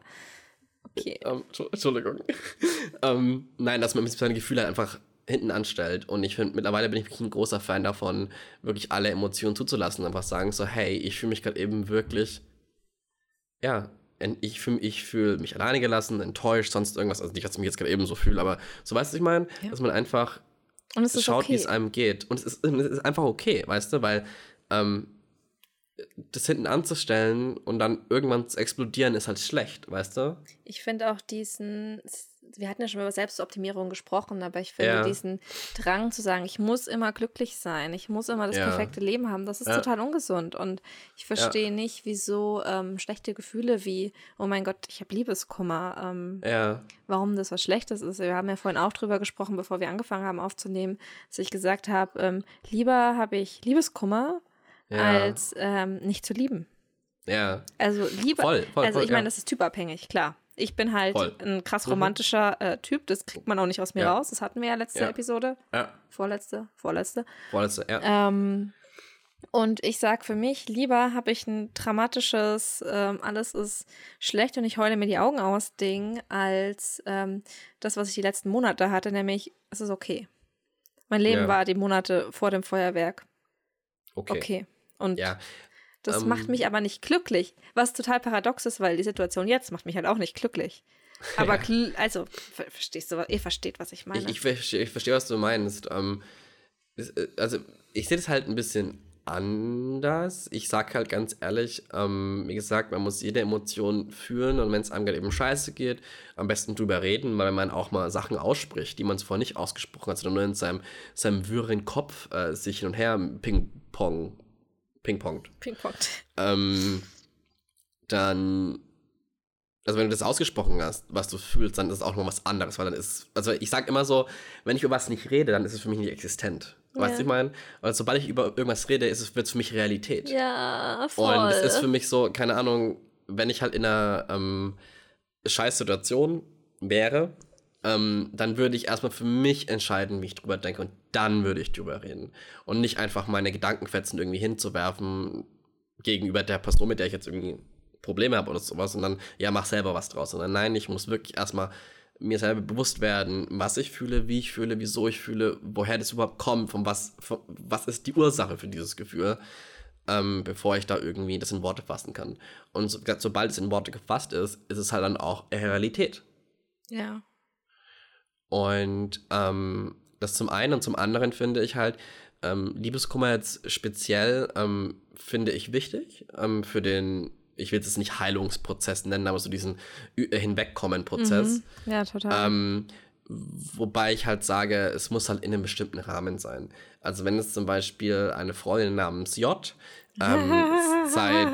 S3: okay.
S2: Ähm, Entschuldigung. ähm, nein, dass man seine Gefühle einfach hinten anstellt. Und ich finde, mittlerweile bin ich wirklich ein großer Fan davon, wirklich alle Emotionen zuzulassen. Einfach sagen so, hey, ich fühle mich gerade eben wirklich, ja, ich fühle ich fühl mich alleine gelassen, enttäuscht, sonst irgendwas. Also nicht, dass ich mich jetzt gerade eben so fühle, aber so weißt du, was ich meine? Ja. Dass man einfach schaut, okay. wie es einem geht. Und es ist, es ist, einfach okay, weißt du, weil ähm, das hinten anzustellen und dann irgendwann zu explodieren, ist halt schlecht, weißt du?
S3: Ich finde auch diesen wir hatten ja schon über Selbstoptimierung gesprochen, aber ich finde
S2: ja.
S3: diesen Drang zu sagen, ich muss immer glücklich sein, ich muss immer das ja. perfekte Leben haben, das ist ja. total ungesund. Und ich verstehe nicht, wieso ähm, schlechte Gefühle wie, oh mein Gott, ich habe Liebeskummer, ähm, warum das was Schlechtes ist. Wir haben ja vorhin auch drüber gesprochen, bevor wir angefangen haben aufzunehmen, dass ich gesagt habe, ähm, lieber habe ich Liebeskummer, als ähm, nicht zu lieben.
S2: Ja.
S3: Also lieber.
S2: Voll, voll,
S3: also
S2: voll,
S3: ich meine, das ist typabhängig, klar. Ich bin halt
S2: Voll.
S3: ein krass
S2: Mhm.
S3: romantischer äh, Typ, das kriegt man auch nicht aus mir
S2: Ja.
S3: raus. Das hatten wir ja letzte
S2: Ja.
S3: Episode.
S2: Ja.
S3: Vorletzte, vorletzte.
S2: Vorletzte, ja.
S3: Ähm, und ich sag für mich, lieber habe ich ein dramatisches, ähm, alles ist schlecht und ich heule mir die Augen aus Ding, als ähm, das, was ich die letzten Monate hatte, nämlich es ist okay. Mein Leben
S2: Ja.
S3: war die Monate vor dem Feuerwerk.
S2: Okay.
S3: Okay. Und
S2: Ja.
S3: Das
S2: ähm,
S3: macht mich aber nicht glücklich, was total paradox ist, weil die Situation jetzt macht mich halt auch nicht glücklich. Aber
S2: Ja.
S3: also, ver verstehst du, was- ihr versteht, was ich meine.
S2: Ich, ich, verstehe, ich verstehe, was du meinst. Ähm, äh, also, ich sehe das halt ein bisschen anders. Ich sag halt ganz ehrlich, ähm, wie gesagt, man muss jede Emotion fühlen und wenn es einem gerade eben scheiße geht, am besten drüber reden, weil man auch mal Sachen ausspricht, die man zuvor nicht ausgesprochen hat, sondern nur in seinem, seinem wirren Kopf äh, sich hin und her ping-pong, ping-pongt.
S3: Ping-Pong.
S2: ähm, dann, also wenn du das ausgesprochen hast, was du fühlst, dann ist es auch noch was anderes, weil dann ist, also ich sag immer so, wenn ich über was nicht rede, dann ist es für mich nicht existent. Weißt
S3: Ja.
S2: du, ich meine? Weil sobald ich über irgendwas rede, ist es, wird es für mich Realität.
S3: Ja, voll.
S2: Und es ist für mich so, keine Ahnung, wenn ich halt in einer ähm, scheiß Situation wäre, ähm, dann würde ich erstmal für mich entscheiden, wie ich drüber denke und dann würde ich drüber reden. Und nicht einfach meine Gedankenfetzen irgendwie hinzuwerfen gegenüber der Person, mit der ich jetzt irgendwie Probleme habe oder sowas und dann, ja, mach selber was draus. Sondern nein, ich muss wirklich erstmal mir selber bewusst werden, was ich fühle, wie ich fühle, wieso ich fühle, woher das überhaupt kommt, von was, von, was ist die Ursache für dieses Gefühl ähm, bevor ich da irgendwie das in Worte fassen kann. Und so, sobald es in Worte gefasst ist, ist es halt dann auch Realität.
S3: ja.
S2: Und ähm, das zum einen und zum anderen finde ich halt, ähm, Liebeskummer jetzt speziell ähm, finde ich wichtig ähm, für den, ich will es nicht Heilungsprozess nennen, aber so diesen Hinwegkommen-Prozess.
S3: Mhm. Ja, total.
S2: Wobei ich halt sage, es muss halt in einem bestimmten Rahmen sein. Also wenn es zum Beispiel eine Freundin namens J ähm, seit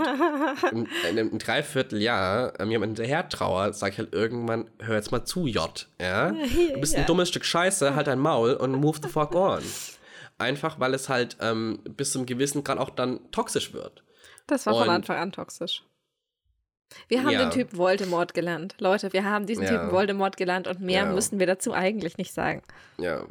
S2: einem, einem Dreivierteljahr ähm, jemand hinterher trauert, sage ich halt irgendwann, hör jetzt mal zu, J. Ja? Du bist ein dummes Stück Scheiße, halt dein Maul und move the fuck on. Einfach, weil es halt ähm, bis zum gewissen Grad auch dann toxisch wird.
S3: das war von
S2: und-
S3: Anfang an toxisch. Wir haben
S2: Ja.
S3: den Typ Voldemort gelernt. Leute, wir haben diesen
S2: Ja.
S3: Typen Voldemort gelernt und mehr
S2: Ja.
S3: müssen wir dazu eigentlich nicht sagen.
S2: Ja.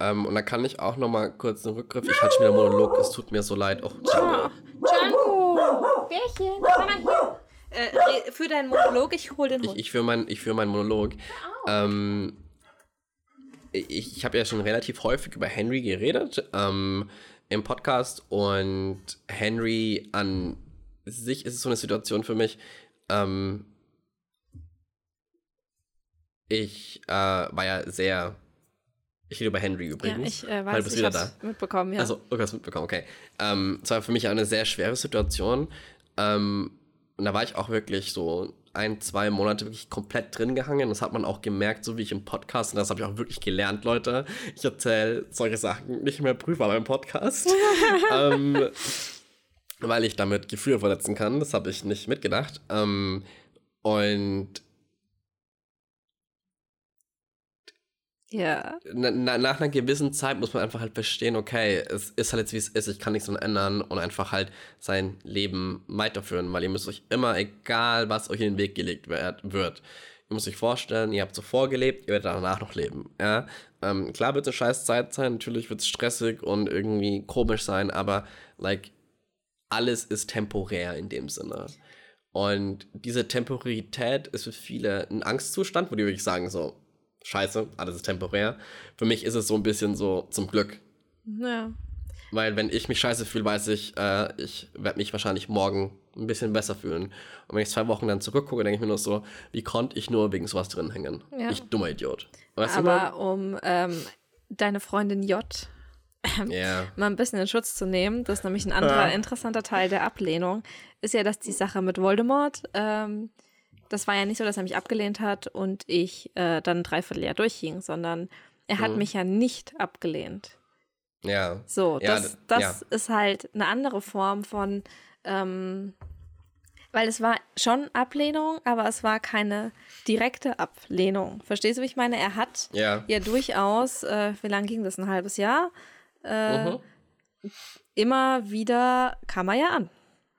S2: Ähm, und da kann ich auch noch mal kurz einen Rückgriff. Ich hatte schon wieder einen Monolog, es tut mir so leid. Oh, danke.
S3: Django! Bärchen, komm mal hier. Äh, für deinen Monolog, ich hol den
S2: Ich,
S3: Hund.
S2: ich führe meinen führ meinen Monolog. Ähm, ich ich habe ja schon relativ häufig über Henry geredet ähm, im Podcast und Henry an sich ist es so eine Situation für mich. Ähm, ich äh, war ja sehr. Ich rede über Henry
S3: ja,
S2: übrigens.
S3: ich äh,
S2: weil du
S3: weiß,
S2: bist
S3: ich
S2: wieder da.
S3: mitbekommen, ja.
S2: Also, okay, hast du mitbekommen, okay. Ähm, es war für mich eine sehr schwere Situation. Ähm, und da war ich auch wirklich so ein, zwei Monate wirklich komplett drin gehangen. Das hat man auch gemerkt, so wie ich im Podcast, und das habe ich auch wirklich gelernt, Leute. Ich erzähle solche Sachen nicht mehr prüfer beim Podcast. ähm, weil ich damit Gefühle verletzen kann. Das habe ich nicht mitgedacht. Ähm, und
S3: ja.
S2: na, na, nach einer gewissen Zeit muss man einfach halt verstehen, okay, es ist halt jetzt wie es ist, ich kann nichts dran ändern und einfach halt sein Leben weiterführen, weil ihr müsst euch immer, egal was euch in den Weg gelegt wird, ihr müsst euch vorstellen, ihr habt zuvor gelebt, ihr werdet danach noch leben, ja. Ähm, klar wird es eine scheiß Zeit sein, natürlich wird es stressig und irgendwie komisch sein, aber like, alles ist temporär in dem Sinne. Und diese Temporarität ist für viele ein Angstzustand, wo die wirklich sagen so, scheiße, alles ist temporär. Für mich ist es so ein bisschen so zum Glück.
S3: Ja.
S2: Weil wenn ich mich scheiße fühle, weiß ich, äh, ich werde mich wahrscheinlich morgen ein bisschen besser fühlen. Und wenn ich zwei Wochen dann zurückgucke, denke ich mir nur so, wie konnte ich nur wegen sowas drin hängen?
S3: Ja.
S2: Ich dummer Idiot. Weißt du?
S3: Aber um ähm, deine Freundin J
S2: Ja.
S3: mal ein bisschen in Schutz zu nehmen, das ist nämlich ein anderer
S2: Ja.
S3: interessanter Teil der Ablehnung, ist ja, dass die Sache mit Voldemort, ähm, das war ja nicht so, dass er mich abgelehnt hat und ich äh, dann ein Dreivierteljahr durchhing, sondern er hat
S2: Mhm.
S3: mich ja nicht abgelehnt.
S2: Ja.
S3: So,
S2: Ja,
S3: das, das
S2: ja.
S3: ist halt eine andere Form von, ähm, weil es war schon Ablehnung, aber es war keine direkte Ablehnung. Verstehst du, wie ich meine? Er hat
S2: Ja.
S3: ja durchaus, äh, wie lange ging das? Ein halbes Jahr? Äh,
S2: Mhm.
S3: Immer wieder kam er ja an.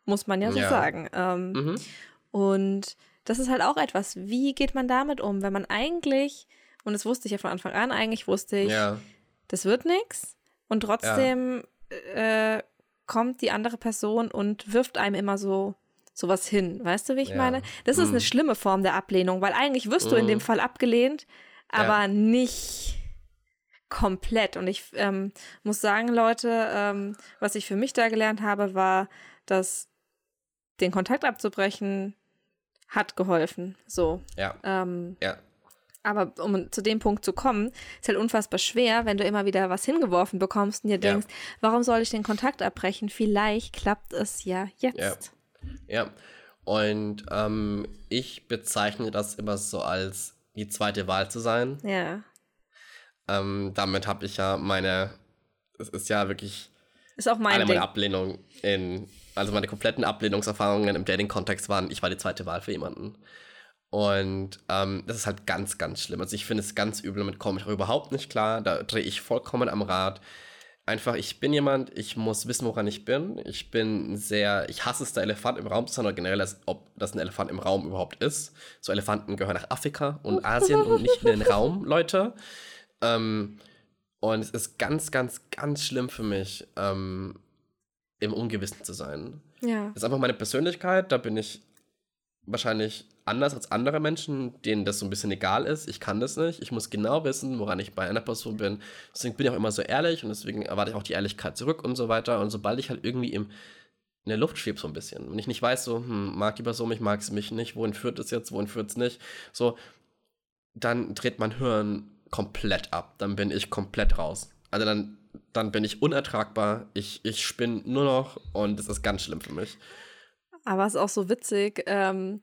S3: muss man ja so
S2: Ja.
S3: sagen. Ähm,
S2: Mhm.
S3: Und das ist halt auch etwas, wie geht man damit um, wenn man eigentlich, und das wusste ich ja von Anfang an, eigentlich wusste ich,
S2: Ja,
S3: das wird nichts. Und trotzdem äh, kommt die andere Person und wirft einem immer so sowas hin. Weißt du, wie ich
S2: Ja.
S3: meine? Das ist
S2: Mhm.
S3: eine schlimme Form der Ablehnung, weil eigentlich wirst du in dem
S2: Mhm.
S3: Fall abgelehnt, aber
S2: Ja.
S3: nicht komplett. Und ich ähm, muss sagen, Leute, ähm, was ich für mich da gelernt habe, war, dass den Kontakt abzubrechen hat geholfen. So.
S2: ja,
S3: Ähm,
S2: ja.
S3: aber um zu dem Punkt zu kommen, ist halt unfassbar schwer, wenn du immer wieder was hingeworfen bekommst und dir
S2: Ja.
S3: denkst, warum soll ich den Kontakt abbrechen? Vielleicht klappt es ja jetzt.
S2: Ja, und ähm, ich bezeichne das immer so als die zweite Wahl zu sein.
S3: Ja.
S2: Ähm, damit habe ich ja meine, es ist ja wirklich
S3: Ist auch mein
S2: alle
S3: Ding.
S2: meine Ablehnung in, also meine kompletten Ablehnungserfahrungen im Dating-Kontext waren, ich war die zweite Wahl für jemanden. Und ähm, das ist halt ganz, ganz schlimm. Also ich finde es ganz übel, damit komme ich auch überhaupt nicht klar. Da drehe ich vollkommen am Rad. Einfach, ich bin jemand, ich muss wissen, woran ich bin. Ich bin sehr, ich hasse es, der Elefant im Raum zu sein oder generell, als ob das ein Elefant im Raum überhaupt ist. So Elefanten gehören nach Afrika und Asien und nicht in den Raum, Leute. Ähm, und es ist ganz, ganz, ganz schlimm für mich, ähm, im Ungewissen zu sein.
S3: Ja.
S2: Das ist einfach meine Persönlichkeit, da bin ich wahrscheinlich anders als andere Menschen, denen das so ein bisschen egal ist. Ich kann das nicht. Ich muss genau wissen, woran ich bei einer Person bin. Deswegen bin ich auch immer so ehrlich und deswegen erwarte ich auch die Ehrlichkeit zurück und so weiter. Und sobald ich halt irgendwie im, in der Luft schwebe so ein bisschen, wenn ich nicht weiß, so, hm, mag die Person mich, mag sie mich nicht, wohin führt es jetzt, wohin führt es nicht, so, dann dreht mein Hirn komplett ab. Dann bin ich komplett raus. Also dann, dann bin ich unertragbar. Ich, ich spinne nur noch und es ist ganz schlimm für mich.
S3: Aber es ist auch so witzig, ähm,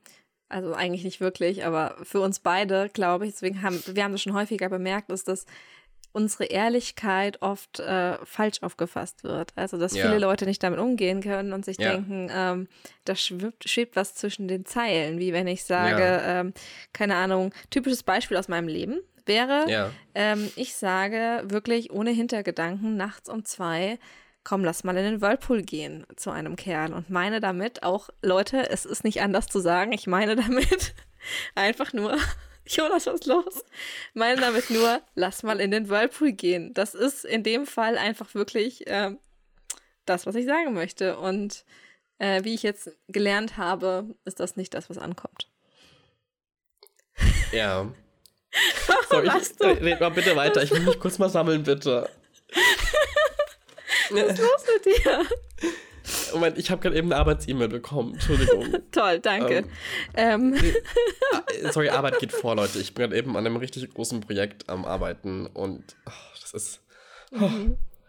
S3: also eigentlich nicht wirklich, aber für uns beide, glaube ich, deswegen haben wir haben das schon häufiger bemerkt, ist, dass unsere Ehrlichkeit oft äh, falsch aufgefasst wird. Also, dass
S2: Ja.
S3: viele Leute nicht damit umgehen können und sich
S2: Ja.
S3: denken, ähm, da schwebt, schwebt was zwischen den Zeilen. Wie wenn ich sage,
S2: Ja.
S3: ähm, keine Ahnung, typisches Beispiel aus meinem Leben wäre,
S2: Ja,
S3: ähm, ich sage wirklich ohne Hintergedanken nachts um zwei, komm, lass mal in den Whirlpool gehen zu einem Kerl und meine damit auch, Leute, es ist nicht anders zu sagen, ich meine damit einfach nur, Jonas, was ist los? Meine damit nur, lass mal in den Whirlpool gehen. Das ist in dem Fall einfach wirklich ähm, das, was ich sagen möchte und äh, wie ich jetzt gelernt habe, ist das nicht das, was ankommt.
S2: ja. So, ich,
S3: du?
S2: äh, red mal bitte weiter. Ich will mich kurz mal sammeln, bitte.
S3: Was ist los mit dir?
S2: Moment, ich habe gerade eben eine Arbeits-E-Mail bekommen. Entschuldigung.
S3: Toll, danke.
S2: Ähm.
S3: Ähm,
S2: äh, Sorry, Arbeit geht vor, Leute. Ich bin gerade eben an einem richtig großen Projekt am Arbeiten und oh, das ist.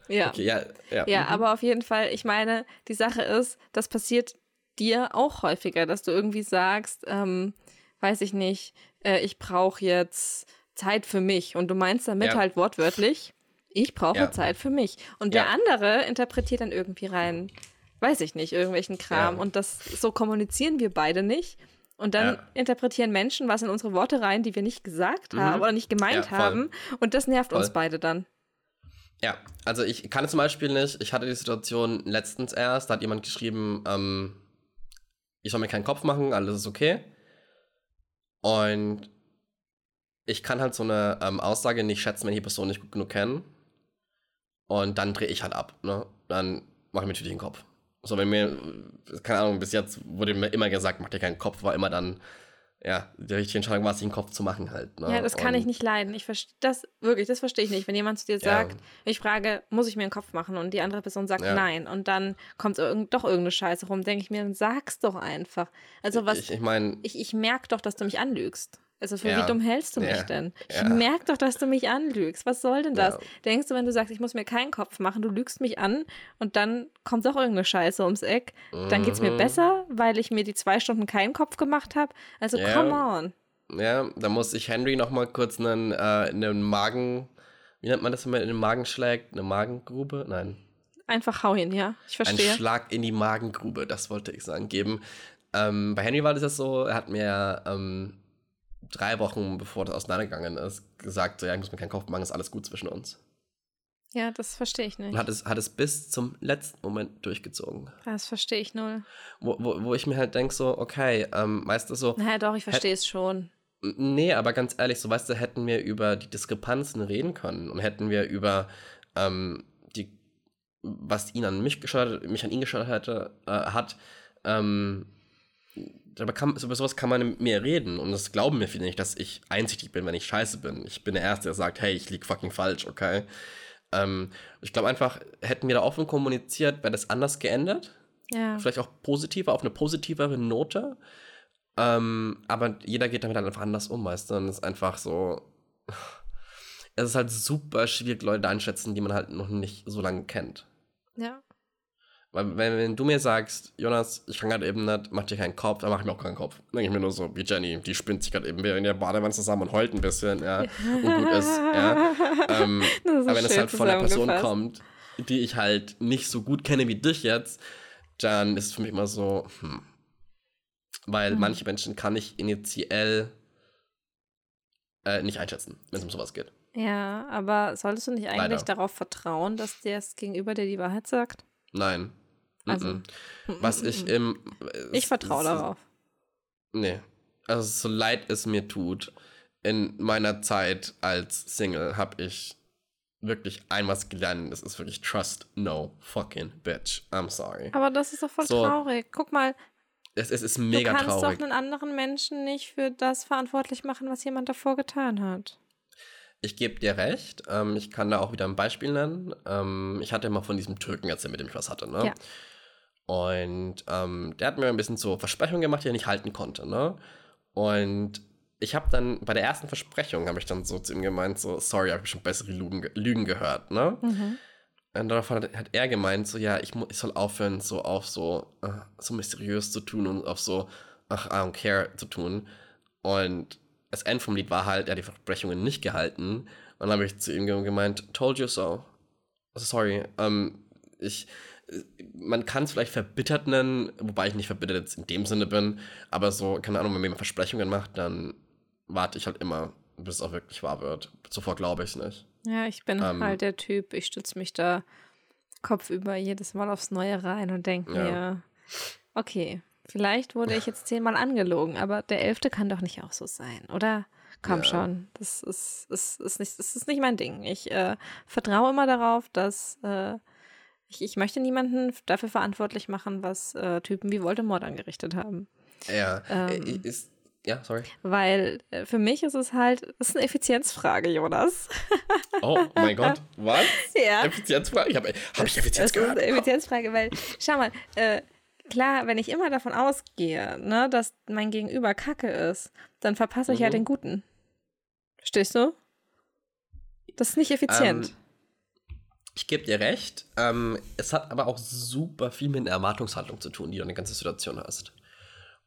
S3: ja.
S2: Okay, ja, ja.
S3: Ja,
S2: mhm.
S3: aber auf jeden Fall, ich meine, die Sache ist, das passiert dir auch häufiger, dass du irgendwie sagst, ähm, weiß ich nicht, äh, ich brauche jetzt Zeit für mich und du meinst damit
S2: Ja.
S3: halt wortwörtlich, ich brauche
S2: Ja.
S3: Zeit für mich. Und der andere interpretiert dann irgendwie rein, weiß ich nicht, irgendwelchen Kram und das so kommunizieren wir beide nicht. Und dann
S2: Ja.
S3: interpretieren Menschen was in unsere Worte rein, die wir nicht gesagt
S2: Mhm.
S3: haben oder nicht gemeint
S2: Ja,
S3: haben. Und das nervt uns
S2: Voll.
S3: beide dann.
S2: Ja, also ich kann es zum Beispiel nicht. Ich hatte die Situation letztens erst, da hat jemand geschrieben, ähm, ich soll mir keinen Kopf machen, alles ist okay. Und ich kann halt so eine ähm, Aussage nicht schätzen, wenn ich die Person nicht gut genug kenne. Und dann drehe ich halt ab, ne? Dann mache ich mir natürlich den Kopf. So, wenn mir, keine Ahnung, bis jetzt wurde mir immer gesagt, mach dir keinen Kopf, war immer dann, ja, die richtige Entscheidung war, sich den Kopf zu machen halt. Ne?
S3: Ja, das kann ich
S2: Und-
S3: nicht leiden. Ich verstehe das wirklich, das verstehe ich nicht. Wenn jemand zu dir
S2: Ja.
S3: sagt, ich frage, muss ich mir einen Kopf machen? Und die andere Person sagt
S2: Ja.
S3: nein. Und dann kommt irgend, doch irgendeine Scheiße rum, denke ich mir, dann sag's doch einfach. Also was,
S2: Ich, ich meine,
S3: ich, ich merke doch, dass du mich anlügst. Also für
S2: Ja.
S3: wie dumm hältst du mich
S2: Ja.
S3: denn? Ich
S2: Ja.
S3: merke doch, dass du mich anlügst. Was soll denn das? Denkst du, wenn du sagst, ich muss mir keinen Kopf machen, du lügst mich an und dann kommt doch irgendeine Scheiße ums Eck, dann geht's mir
S2: Mhm.
S3: besser, weil ich mir die zwei Stunden keinen Kopf gemacht habe. Also come on.
S2: Ja, da muss ich Henry noch mal kurz einen, äh, einen Magen, wie nennt man das, wenn man in den Magen schlägt? Eine Magengrube? Nein.
S3: Einfach hau hin, ja. Ich
S2: Ein
S3: verstehe.
S2: Schlag in die Magengrube, das wollte ich sagen, geben. Ähm, bei Henry war das so, er hat mir ähm, drei Wochen bevor das auseinandergegangen ist, gesagt, so, ja, ich muss mir keinen Kopf machen, ist alles gut zwischen uns.
S3: Ja, das verstehe ich nicht.
S2: Und hat es, hat es bis zum letzten Moment durchgezogen.
S3: Das verstehe ich null.
S2: Wo, wo, wo ich mir halt denke, so, okay, ähm, weißt du, so.
S3: Naja, doch, ich verstehe es schon.
S2: Nee, aber ganz ehrlich, so, weißt du, hätten wir über die Diskrepanzen reden können und hätten wir über ähm, die, was ihn an mich geschadet, mich an ihn geschadet hätte, äh, hat, ähm, aber kann, über sowas kann man mit mir reden und das glauben mir viele nicht, dass ich einsichtig bin, wenn ich scheiße bin. Ich bin der Erste, der sagt, hey, ich lieg fucking falsch, okay? Ähm, ich glaube einfach, hätten wir da offen kommuniziert, wäre das anders geendet.
S3: Ja.
S2: Vielleicht auch positiver, auf eine positivere Note. Ähm, aber jeder geht damit halt einfach anders um, weißt du? Und es ist einfach so. Es ist halt super schwierig, Leute einschätzen, die man halt noch nicht so lange kennt.
S3: Ja.
S2: Weil, wenn, wenn du mir sagst, Jonas, ich kann gerade eben nicht, mach dir keinen Kopf, dann mach ich mir auch keinen Kopf. Dann denke ich mir nur so, wie Jenny, die spinnt sich gerade eben wieder in der Badewanne zusammen und heult ein bisschen, ja. Und gut ist, ja. Ähm, aber wenn es halt von einer Person kommt, die ich halt nicht so gut kenne wie dich jetzt, dann ist es für mich immer so, hm. Weil hm. manche Menschen kann ich initiell äh, nicht einschätzen, wenn es um sowas geht.
S3: Ja, aber solltest du nicht eigentlich Leider. darauf vertrauen, dass der es gegenüber dir die Wahrheit sagt?
S2: Nein. Also. Was ich im.
S3: Ich vertraue darauf.
S2: Nee. Also, so leid es mir tut, in meiner Zeit als Single habe ich wirklich ein was gelernt. Das ist wirklich Trust no fucking bitch. I'm sorry.
S3: Aber das ist doch voll so, traurig. Guck mal.
S2: Es, es ist mega traurig. Du kannst
S3: traurig. doch einen anderen Menschen nicht für das verantwortlich machen, was jemand davor getan hat.
S2: Ich gebe dir recht. Ähm, ich kann da auch wieder ein Beispiel nennen. Ähm, ich hatte mal von diesem Türken erzählt, mit dem ich was hatte, ne? Ja. Und ähm, der hat mir ein bisschen so Versprechungen gemacht, die er nicht halten konnte, ne? Und ich habe dann bei der ersten Versprechung habe ich dann so zu ihm gemeint, so, sorry, habe ich schon bessere Lügen, Lügen gehört, ne? Mhm. Und darauf hat, hat, er gemeint, so, ja, ich, ich soll aufhören, so auf so, uh, so mysteriös zu tun und auf so, ach, I don't care zu tun. Und das End vom Lied war halt, er hat die Versprechungen nicht gehalten. Und dann habe ich zu ihm gemeint, told you so. Sorry, ähm, ich, man kann es vielleicht verbittert nennen, wobei ich nicht verbittert jetzt in dem Sinne bin, aber so, keine Ahnung, wenn man mir Versprechungen macht, dann warte ich halt immer, bis es auch wirklich wahr wird. Zuvor glaube ich es nicht.
S3: Ja, ich bin ähm, halt der Typ, ich stütze mich da kopfüber jedes Mal aufs Neue rein und denke ja. mir, okay, Vielleicht wurde ich jetzt zehnmal angelogen, aber der elfte kann doch nicht auch so sein, oder? Komm ja. schon, das ist, ist, ist, nicht, das ist nicht mein Ding. Ich äh, vertraue immer darauf, dass äh, ich, ich möchte niemanden dafür verantwortlich machen, was äh, Typen wie Voldemort angerichtet haben.
S2: Ja, äh, ähm, ist, ja, sorry.
S3: Weil äh, für mich ist es halt, das ist eine Effizienzfrage, Jonas.
S2: Oh, oh mein Gott, was?
S3: Ja.
S2: Effizienzfrage? Ich habe hab ich Effizienz
S3: das
S2: gehört?
S3: Ist eine Effizienzfrage, weil, schau mal, äh, klar, wenn ich immer davon ausgehe, ne, dass mein Gegenüber kacke ist, dann verpasse ich mhm. ja den Guten. Verstehst du? Das ist nicht effizient. Ähm,
S2: ich gebe dir recht. Ähm, es hat aber auch super viel mit einer Erwartungshaltung zu tun, die du in der ganzen Situation hast.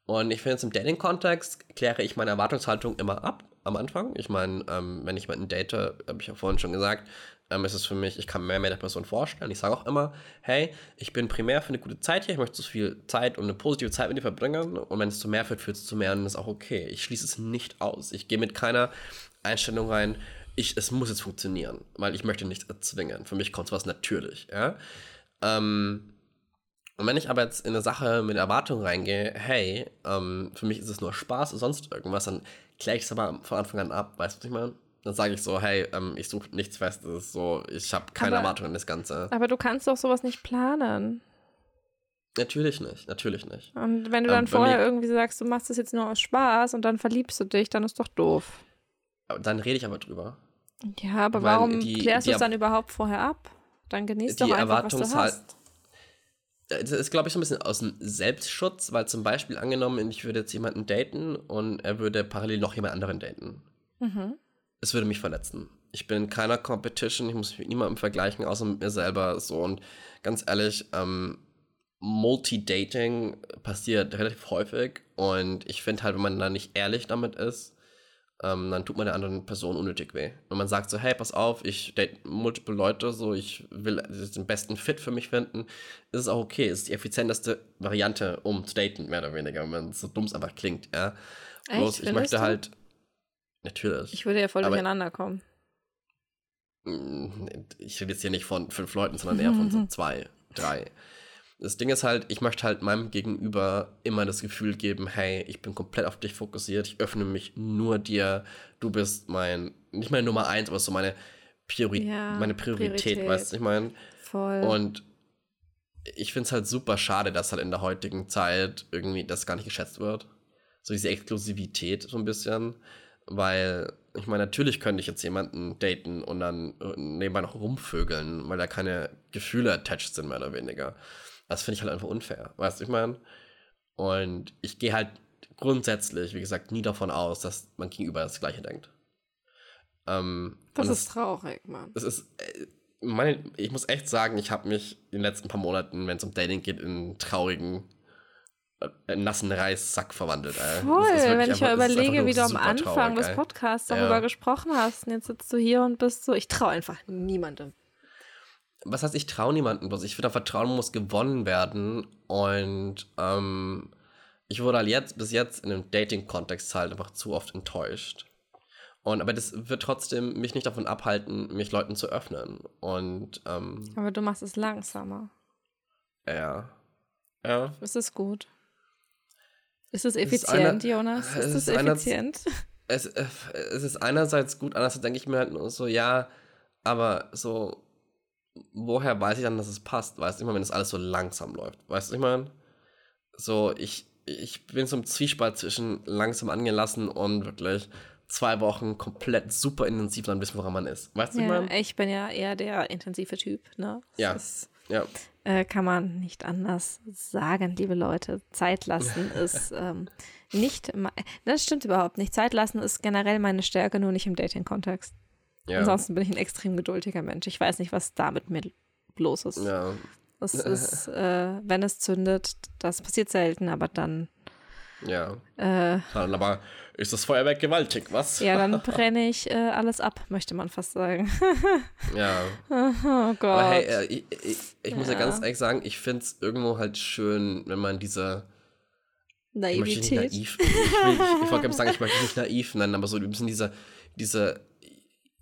S2: Und ich finde, jetzt im Dating-Kontext kläre ich meine Erwartungshaltung immer ab am Anfang. Ich meine, ähm, wenn ich jemanden date, habe ich ja vorhin schon gesagt, ähm, ist es für mich, ich kann mehr mit der Person vorstellen. Ich sage auch immer, hey, ich bin primär für eine gute Zeit hier, ich möchte so viel Zeit und eine positive Zeit mit dir verbringen und wenn es zu mehr führt, führt es zu mehr und das ist auch okay. Ich schließe es nicht aus. Ich gehe mit keiner Einstellung rein, ich, es muss jetzt funktionieren, weil ich möchte nichts erzwingen. Für mich kommt was natürlich, ja. Ähm, und wenn ich aber jetzt in eine Sache mit Erwartung reingehe, hey, ähm, für mich ist es nur Spaß oder sonst irgendwas, dann kläre ich es aber von Anfang an ab, weißt du, was ich meine? Dann sage ich so, hey, ähm, ich suche nichts Festes, so, ich habe keine aber, Erwartungen an das Ganze.
S3: Aber du kannst doch sowas nicht planen.
S2: Natürlich nicht, natürlich nicht.
S3: Und wenn du dann ähm, vorher irgendwie sagst, du machst das jetzt nur aus Spaß und dann verliebst du dich, dann ist doch doof.
S2: Dann rede ich aber drüber.
S3: Ja, aber Weil warum die, klärst du es dann überhaupt vorher ab? Dann genießt doch einfach, was du hast.
S2: Das ist, glaube ich, so ein bisschen aus dem Selbstschutz, weil zum Beispiel angenommen, ich würde jetzt jemanden daten und er würde parallel noch jemand anderen daten. Mhm es würde mich verletzen. Ich bin in keiner Competition, ich muss mich mit niemandem vergleichen, außer mit mir selber. So und ganz ehrlich, ähm, Multi-Dating passiert relativ häufig und ich finde halt, wenn man da nicht ehrlich damit ist, ähm, dann tut man der anderen Person unnötig weh. Wenn man sagt so, hey, pass auf, ich date multiple Leute, so, ich will den besten Fit für mich finden, ist es auch okay. Ist die effizienteste Variante, um zu daten, mehr oder weniger, wenn man so dumm es einfach klingt, ja. Bloß, ich möchte halt, Natürlich.
S3: Ich würde ja voll aber, durcheinander kommen.
S2: mm, ich rede jetzt hier nicht von fünf Leuten, sondern eher von so zwei, drei. Das Ding ist halt, ich möchte halt meinem Gegenüber immer das Gefühl geben, hey, ich bin komplett auf dich fokussiert, ich öffne mich nur dir, du bist mein, nicht meine Nummer eins, aber so meine, Priori ja, meine Priorität, Priorität, weißt du, ich meine?
S3: Voll.
S2: Und ich finde es halt super schade, dass halt in der heutigen Zeit irgendwie das gar nicht geschätzt wird. So diese Exklusivität so ein bisschen. Weil, ich meine, natürlich könnte ich jetzt jemanden daten und dann äh, nebenbei noch rumvögeln, weil da keine Gefühle attached sind, mehr oder weniger. Das finde ich halt einfach unfair. Weißt du, ich meine? Und ich gehe halt grundsätzlich, wie gesagt, nie davon aus, dass man gegenüber das Gleiche denkt. Ähm,
S3: das ist traurig, Mann.
S2: Es ist, äh, meine, ich muss echt sagen, ich habe mich in den letzten paar Monaten, wenn es um Dating geht, in einen traurigen, äh, nassen Reissack verwandelt. Ey.
S3: Voll, wenn ich mal überlege, wie du am Anfang traurig, des Podcasts darüber ja. gesprochen hast und jetzt sitzt du hier und bist so, ich traue einfach niemandem.
S2: Was heißt, ich traue niemandem bloß? Ich finde, Vertrauen muss gewonnen werden und ähm, ich wurde halt jetzt, bis jetzt in einem Dating-Kontext halt einfach zu oft enttäuscht. Und, aber das wird trotzdem mich nicht davon abhalten, mich Leuten zu öffnen. Und, ähm,
S3: aber du machst es langsamer.
S2: Ja. Ja.
S3: Ist es gut? Ist es effizient, ist eine, Jonas? Ist es, ist effizient?
S2: es, es ist einerseits gut, andererseits denke ich mir halt nur so, ja, aber so, woher weiß ich dann, dass es passt? Weißt du, ich meine, wenn es alles so langsam läuft. Weißt du, ich meine? So, ich, ich bin so im Zwiespalt zwischen langsam angelassen und wirklich zwei Wochen komplett super intensiv dann wissen, woran man ist. Weißt du,
S3: ja,
S2: ich
S3: Ich bin ja eher der intensive Typ, ne?
S2: Das ja. Ist, ja.
S3: Äh, kann man nicht anders sagen, liebe Leute. Zeit lassen ist ähm, nicht, das stimmt überhaupt nicht. Zeit lassen ist generell meine Stärke, nur nicht im Dating-Kontext. Ja. Ansonsten bin ich ein extrem geduldiger Mensch. Ich weiß nicht, was da mit mir los ist.
S2: Ja.
S3: Das ist, äh, wenn es zündet, das passiert selten, aber dann.
S2: Ja.
S3: Äh,
S2: aber ist das Feuerwerk gewaltig, was?
S3: Ja, dann brenne ich äh, alles ab, möchte man fast sagen.
S2: ja.
S3: Oh Gott.
S2: Aber hey, äh, ich, ich, ich ja. muss ja ganz ehrlich sagen, ich finde es irgendwo halt schön, wenn man diese
S3: Naivität.
S2: Ich, naiv, ich, ich, ich wollte sagen, ich möchte nicht naiv nennen, aber so ein bisschen diese, diese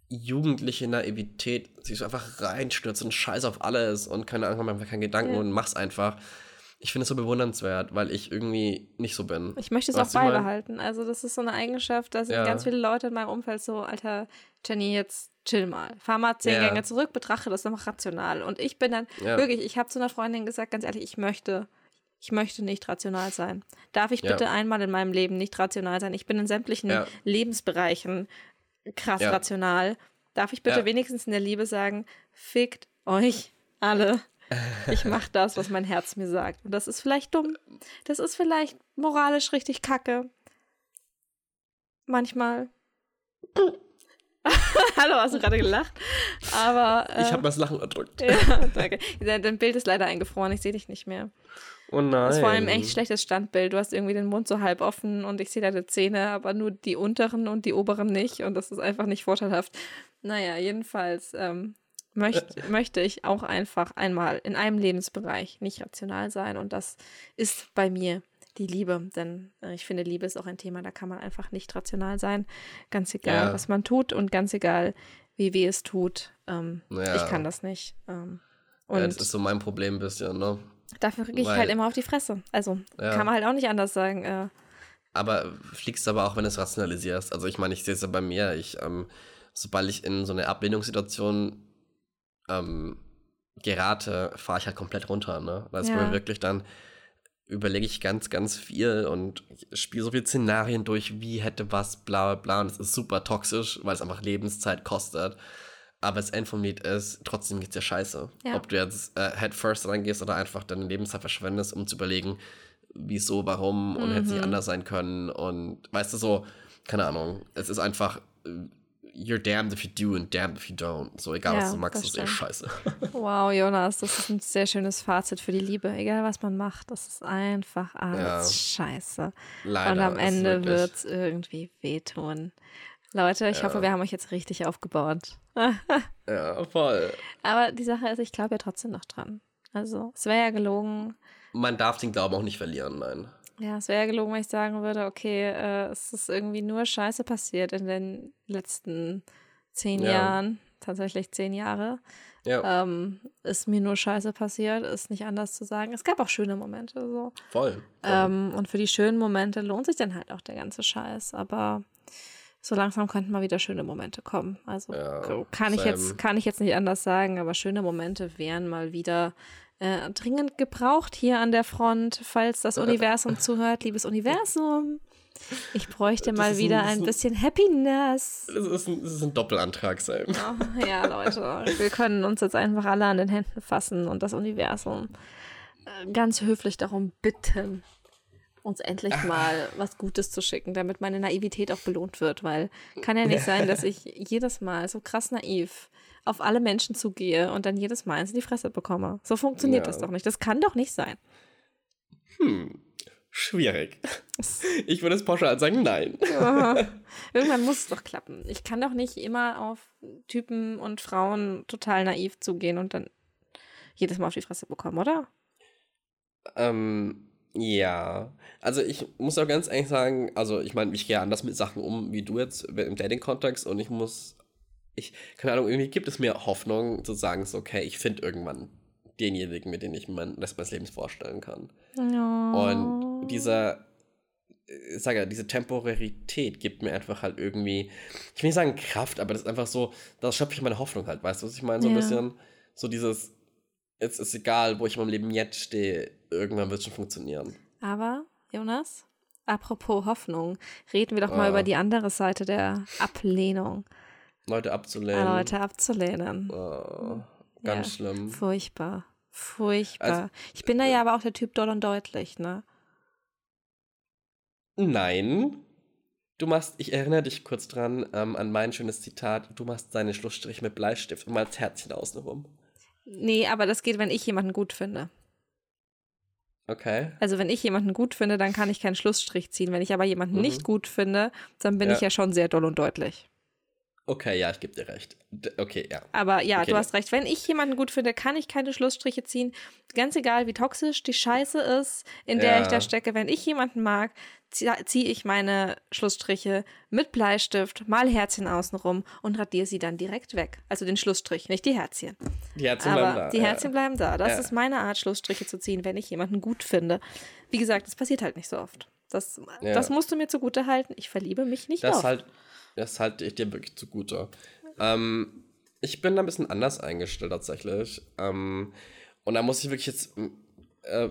S2: jugendliche Naivität, sich so einfach reinstürzen, scheiß auf alles und keine Ahnung, einfach keinen Gedanken ja. und mach's einfach ich finde es so bewundernswert, weil ich irgendwie nicht so bin.
S3: Ich möchte es auch beibehalten. Also, das ist so eine Eigenschaft, da sind ja. ganz viele Leute in meinem Umfeld so, Alter, Jenny, jetzt chill mal. Fahr mal zehn ja. Gänge zurück, betrachte das nochmal rational. Und ich bin dann ja. wirklich, ich habe zu einer Freundin gesagt, ganz ehrlich, ich möchte, ich möchte nicht rational sein. Darf ich bitte einmal in meinem Leben nicht rational sein? Ich bin in sämtlichen Lebensbereichen krass rational. Darf ich bitte wenigstens in der Liebe sagen, fickt euch alle. Ich mache das, was mein Herz mir sagt. Und das ist vielleicht dumm. Das ist vielleicht moralisch richtig kacke. Manchmal. Hallo, hast du gerade gelacht? Aber.
S2: Äh, ich habe das Lachen erdrückt.
S3: ja, danke. Dein Bild ist leider eingefroren, ich sehe dich nicht mehr.
S2: Oh nein.
S3: Das ist vor allem ein echt schlechtes Standbild. Du hast irgendwie den Mund so halb offen und ich sehe deine Zähne, aber nur die unteren und die oberen nicht. Und das ist einfach nicht vorteilhaft. Naja, jedenfalls. Ähm, möcht, möchte ich auch einfach einmal in einem Lebensbereich nicht rational sein. Und das ist bei mir die Liebe. Denn äh, ich finde, Liebe ist auch ein Thema, da kann man einfach nicht rational sein. Ganz egal, ja. was man tut und ganz egal, wie weh es tut. Ähm, ja. Ich kann das nicht. Ähm,
S2: und ja, das ist so mein Problem ein bisschen, ne?
S3: Dafür kriege ich Weil, halt immer auf die Fresse. Also kann man halt auch nicht anders sagen. Äh,
S2: aber fliegst aber auch, wenn du es rationalisierst. Also ich meine, ich sehe es ja bei mir. Ich, ähm, sobald ich in so eine Ablehnungssituation ähm, gerate, fahre ich halt komplett runter, ne? Weil es ja. mir wirklich dann überlege ich ganz, ganz viel und spiele so viele Szenarien durch, wie hätte was, bla bla bla. Und es ist super toxisch, weil es einfach Lebenszeit kostet. Aber das End vom Lied ist, trotzdem geht's dir scheiße. Ja. Ob du jetzt äh, Head First reingehst oder einfach deine Lebenszeit verschwendest, um zu überlegen, wieso, warum und mhm. hätte sie anders sein können. Und weißt du so, keine Ahnung, es ist einfach äh, you're damned if you do and damned if you don't. So, egal, ja, was du magst, das ist eh scheiße.
S3: Wow, Jonas, das ist ein sehr schönes Fazit für die Liebe. Egal, was man macht, das ist einfach alles ja. scheiße. Leider, und am Ende wird es irgendwie wehtun. Leute, ich ja. hoffe, wir haben euch jetzt richtig aufgebaut.
S2: ja, voll.
S3: Aber die Sache ist, ich glaube ja trotzdem noch dran. Also, es wäre ja gelogen.
S2: Man darf den Glauben auch nicht verlieren, nein.
S3: Ja, es wäre ja gelogen, wenn ich sagen würde, okay, äh, es ist irgendwie nur Scheiße passiert in den letzten zehn ja. Jahren. tatsächlich zehn Jahre. Ja. Ähm, ist mir nur Scheiße passiert, ist nicht anders zu sagen. Es gab auch schöne Momente so.
S2: Voll. voll.
S3: Ähm, und für die schönen Momente lohnt sich dann halt auch der ganze Scheiß. Aber so langsam könnten mal wieder schöne Momente kommen. Also ja, kann ich jetzt kann ich jetzt nicht anders sagen, aber schöne Momente wären mal wieder äh, dringend gebraucht hier an der Front, falls das Universum zuhört, liebes Universum. Ich bräuchte mal wieder ein, ein, bisschen Happiness.
S2: Das ist ein, das ist ein Doppelantrag, Sam.
S3: Oh, ja, Leute, wir können uns jetzt einfach alle an den Händen fassen und das Universum äh, ganz höflich darum bitten, uns endlich mal was Gutes zu schicken, damit meine Naivität auch belohnt wird, weil kann ja nicht sein, dass ich jedes Mal so krass naiv auf alle Menschen zugehe und dann jedes Mal eins in die Fresse bekomme. So funktioniert ja. das doch nicht. Das kann doch nicht sein.
S2: Hm. Schwierig. Ich würde es pauschal sagen, nein.
S3: Ja. Irgendwann muss es doch klappen. Ich kann doch nicht immer auf Typen und Frauen total naiv zugehen und dann jedes Mal auf die Fresse bekommen, oder?
S2: Ähm, ja. Also ich muss auch ganz ehrlich sagen, also ich meine, ich gehe anders mit Sachen um, wie du jetzt im Dating-Kontext und ich muss, ich, keine Ahnung, irgendwie gibt es mir Hoffnung zu sagen, so, okay, ich finde irgendwann denjenigen, mit dem ich mein Rest meines Lebens vorstellen kann. Oh. Und dieser, ich sage ja, diese Temporarität gibt mir einfach halt irgendwie, ich will nicht sagen Kraft, aber das ist einfach so, da schöpfe ich meine Hoffnung halt, weißt du, was ich meine? So ein bisschen, so dieses, es ist egal, wo ich in meinem Leben jetzt stehe, irgendwann wird es schon funktionieren.
S3: Aber, Jonas, apropos Hoffnung, reden wir doch mal ah. über die andere Seite der Ablehnung.
S2: Leute abzulehnen.
S3: Ah, Leute abzulehnen.
S2: Oh. Ganz ja, schlimm.
S3: Furchtbar. Furchtbar. Also, ich bin da ja aber auch der Typ doll und deutlich, ne?
S2: Nein. Du machst, ich erinnere dich kurz dran ähm, an mein schönes Zitat, du machst deine Schlussstrich mit Bleistift und malst Herzchen außenrum.
S3: Nee, aber das geht, wenn ich jemanden gut finde.
S2: Okay.
S3: Also wenn ich jemanden gut finde, dann kann ich keinen Schlussstrich ziehen. Wenn ich aber jemanden mhm. nicht gut finde, dann bin ja. ich ja schon sehr doll und deutlich.
S2: Okay, ja, ich gebe dir recht. Okay, ja.
S3: Aber ja, okay, du hast recht. Wenn ich jemanden gut finde, kann ich keine Schlussstriche ziehen. Ganz egal, wie toxisch die Scheiße ist, in der ja. ich da stecke. Wenn ich jemanden mag, ziehe ich meine Schlussstriche mit Bleistift, mal Herzchen außenrum und radiere sie dann direkt weg. Also den Schlussstrich, nicht die Herzchen.
S2: Die Herzchen Aber bleiben da.
S3: Die Herzchen ja. bleiben da. Das ja. ist meine Art, Schlussstriche zu ziehen, wenn ich jemanden gut finde. Wie gesagt, das passiert halt nicht so oft. Das, das musst du mir zugute halten. Ich verliebe mich nicht
S2: das
S3: auf.
S2: Halt das halte ich dir wirklich zugute. Ähm, ich bin da ein bisschen anders eingestellt tatsächlich. Ähm, und da muss ich wirklich jetzt äh,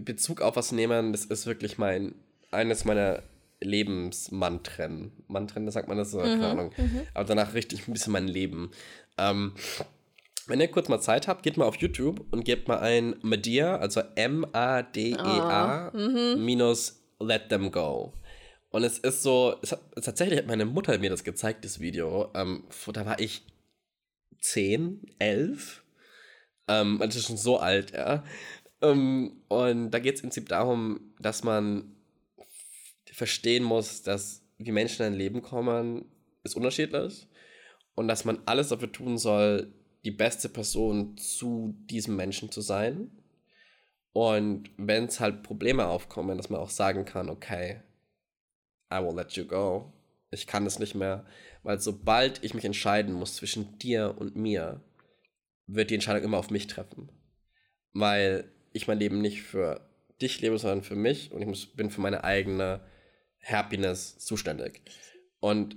S2: Bezug auf was nehmen. Das ist wirklich mein, eines meiner Lebensmantren. Mantren, das sagt man das so, mhm, keine Ahnung. Mhm. Aber danach richte ich ein bisschen mein Leben. Ähm, wenn ihr kurz mal Zeit habt, geht mal auf YouTube und gebt mal ein Medea, also M-A-D-E-A, oh, mhm. minus Let Them Go. Und es ist so, es hat, tatsächlich hat meine Mutter mir das gezeigt, das Video. Ähm, da war ich 10, 11. Ähm, das ist schon so alt, ja. Ähm, und da geht es im Prinzip darum, dass man verstehen muss, dass wie Menschen in ein Leben kommen, ist unterschiedlich. Und dass man alles dafür tun soll, die beste Person zu diesem Menschen zu sein. Und wenn es halt Probleme aufkommen, dass man auch sagen kann, okay, I will let you go. Ich kann es nicht mehr, weil sobald ich mich entscheiden muss zwischen dir und mir, wird die Entscheidung immer auf mich treffen. Weil ich mein Leben nicht für dich lebe, sondern für mich und ich muss, bin für meine eigene Happiness zuständig. Und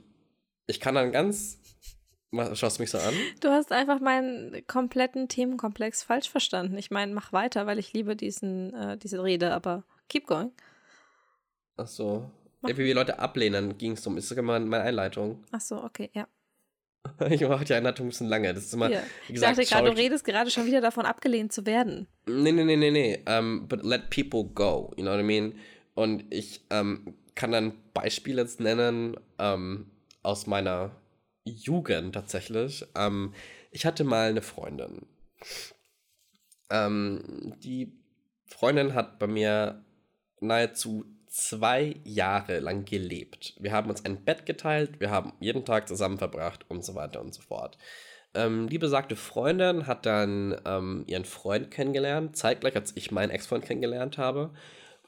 S2: ich kann dann ganz. Schaust du mich so an?
S3: Du hast einfach meinen kompletten Themenkomplex falsch verstanden. Ich meine, mach weiter, weil ich liebe diesen, äh, diese Rede, aber keep going.
S2: Ach so. Wie wir Leute ablehnen, ging es um. Ist sogar meine Einleitung.
S3: Ach so, okay, ja.
S2: Ich mache die Einleitung ein bisschen lange. Das ist immer,
S3: wie gesagt, ich dachte gerade, du redest gerade schon wieder davon, abgelehnt zu werden.
S2: Nee, nee, nee, nee, nee. Um, but let people go, you know what I mean? Und ich um, kann dann Beispiele jetzt nennen um, aus meiner Jugend tatsächlich. ich hatte mal eine Freundin. die Freundin hat bei mir nahezu zwei Jahre lang gelebt. Wir haben uns ein Bett geteilt, wir haben jeden Tag zusammen verbracht und so weiter und so fort. Ähm, die besagte Freundin hat dann ähm, ihren Freund kennengelernt, zeitgleich als ich meinen Ex-Freund kennengelernt habe.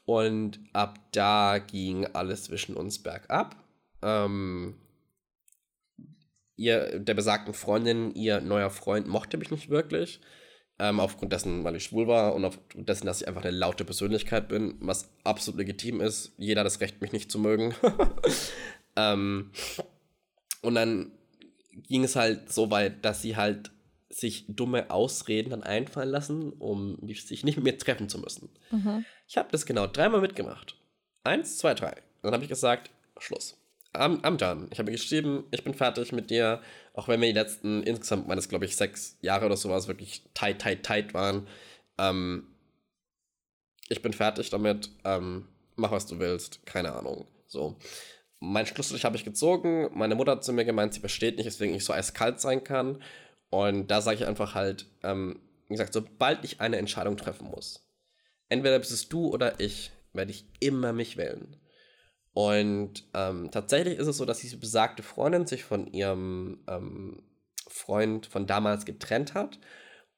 S2: Und ab da ging alles zwischen uns bergab. Ähm, ihr, der besagten Freundin, ihr neuer Freund mochte mich nicht wirklich. Ähm, aufgrund dessen, weil ich schwul war und aufgrund dessen, dass ich einfach eine laute Persönlichkeit bin, was absolut legitim ist. Jeder hat das Recht, mich nicht zu mögen. ähm, und dann ging es halt so weit, dass sie halt sich dumme Ausreden dann einfallen lassen, um sich nicht mit mir treffen zu müssen. Mhm. Ich habe das genau dreimal mitgemacht. Eins, zwei, drei. Dann habe ich gesagt, Schluss. I'm, I'm done. Ich habe geschrieben, ich bin fertig mit dir, auch wenn wir die letzten, insgesamt meines, glaube ich, sechs Jahre oder sowas wirklich tight, tight, tight waren. Ähm, ich bin fertig damit, ähm, mach was du willst, keine Ahnung. So. Mein Schlussstrich habe ich gezogen. Meine Mutter hat zu mir gemeint, sie versteht nicht, weswegen ich so eiskalt sein kann. Und da sage ich einfach halt, ähm, wie gesagt, sobald ich eine Entscheidung treffen muss, entweder bist es du oder ich, werde ich immer mich wählen. Und ähm, tatsächlich ist es so, dass diese besagte Freundin sich von ihrem ähm, Freund von damals getrennt hat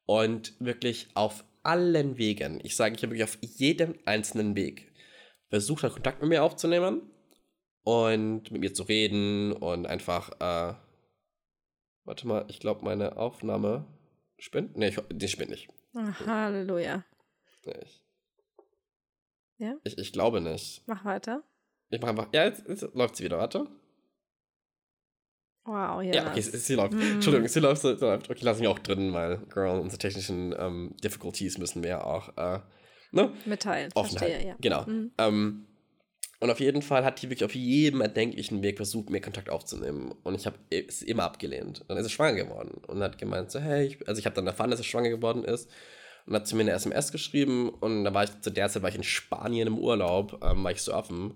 S2: und wirklich auf allen Wegen, ich sage, ich habe wirklich auf jedem einzelnen Weg versucht hat, Kontakt mit mir aufzunehmen und mit mir zu reden und einfach, äh, warte mal, ich glaube, meine Aufnahme spinnt. Nee, ich, die spinnt nicht.
S3: Ach, Halleluja.
S2: Ich,
S3: ja?
S2: Ich, ich glaube nicht.
S3: Mach weiter.
S2: Ich mache einfach. Ja, jetzt, jetzt läuft sie wieder, warte.
S3: Wow, ja.
S2: Ja, okay, sie, sie läuft. Mm. Entschuldigung, sie läuft, sie läuft. Okay, lassen wir auch drin, weil, Girl, unsere technischen ähm, Difficulties müssen wir auch äh, ne?
S3: mitteilen.
S2: Offen
S3: Verstehe, ja.
S2: Genau. Mm. Ähm, und auf jeden Fall hat die wirklich auf jedem erdenklichen Weg versucht, mir Kontakt aufzunehmen. Und ich habe es immer abgelehnt. Dann ist sie schwanger geworden und hat gemeint, so, hey, ich, also ich habe dann erfahren, dass sie schwanger geworden ist und hat zu mir eine SMS geschrieben und da war ich zu der Zeit war ich in Spanien im Urlaub, ähm, war ich surfen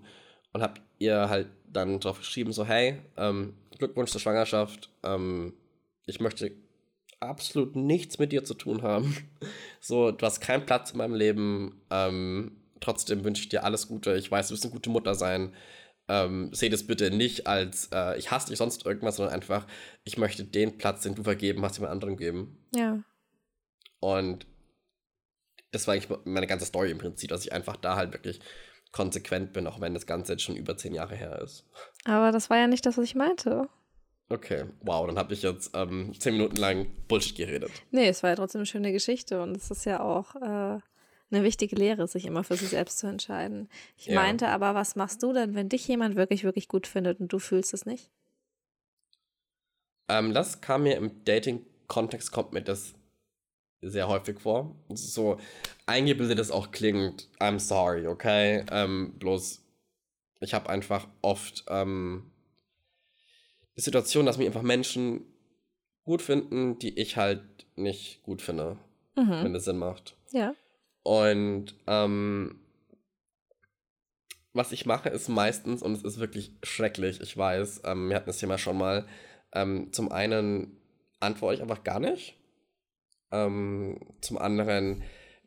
S2: und habe ihr halt dann drauf geschrieben so hey ähm, Glückwunsch zur Schwangerschaft ähm, ich möchte absolut nichts mit dir zu tun haben. So du hast keinen Platz in meinem Leben ähm, trotzdem wünsche ich dir alles Gute. Ich weiß du wirst eine gute Mutter sein. Ähm, seh das bitte nicht als äh, ich hasse dich sonst irgendwas sondern einfach ich möchte den Platz den du vergeben hast jemand anderen geben.
S3: Ja.
S2: Und das war eigentlich meine ganze Story im Prinzip, dass ich einfach da halt wirklich konsequent bin, auch wenn das Ganze jetzt schon über zehn Jahre her ist.
S3: Aber das war ja nicht das, was ich meinte.
S2: Okay, wow, dann habe ich jetzt ähm, zehn Minuten lang Bullshit geredet.
S3: Nee, es war ja trotzdem eine schöne Geschichte und es ist ja auch äh, eine wichtige Lehre, sich immer für sich selbst zu entscheiden. Ich ja. meinte aber, was machst du denn, wenn dich jemand wirklich, wirklich gut findet und du fühlst es nicht?
S2: Ähm, das kam mir im Dating-Kontext, kommt mir das sehr häufig vor. So eingebildet es auch klingt, I'm sorry, okay? Ähm, bloß, ich habe einfach oft ähm, die Situation, dass mich einfach Menschen gut finden, die ich halt nicht gut finde, mhm. wenn das Sinn macht.
S3: Ja.
S2: Und ähm, was ich mache, ist meistens, und es ist wirklich schrecklich, ich weiß, ähm, wir hatten das Thema schon mal, ähm, zum einen antworte ich einfach gar nicht ähm, zum anderen,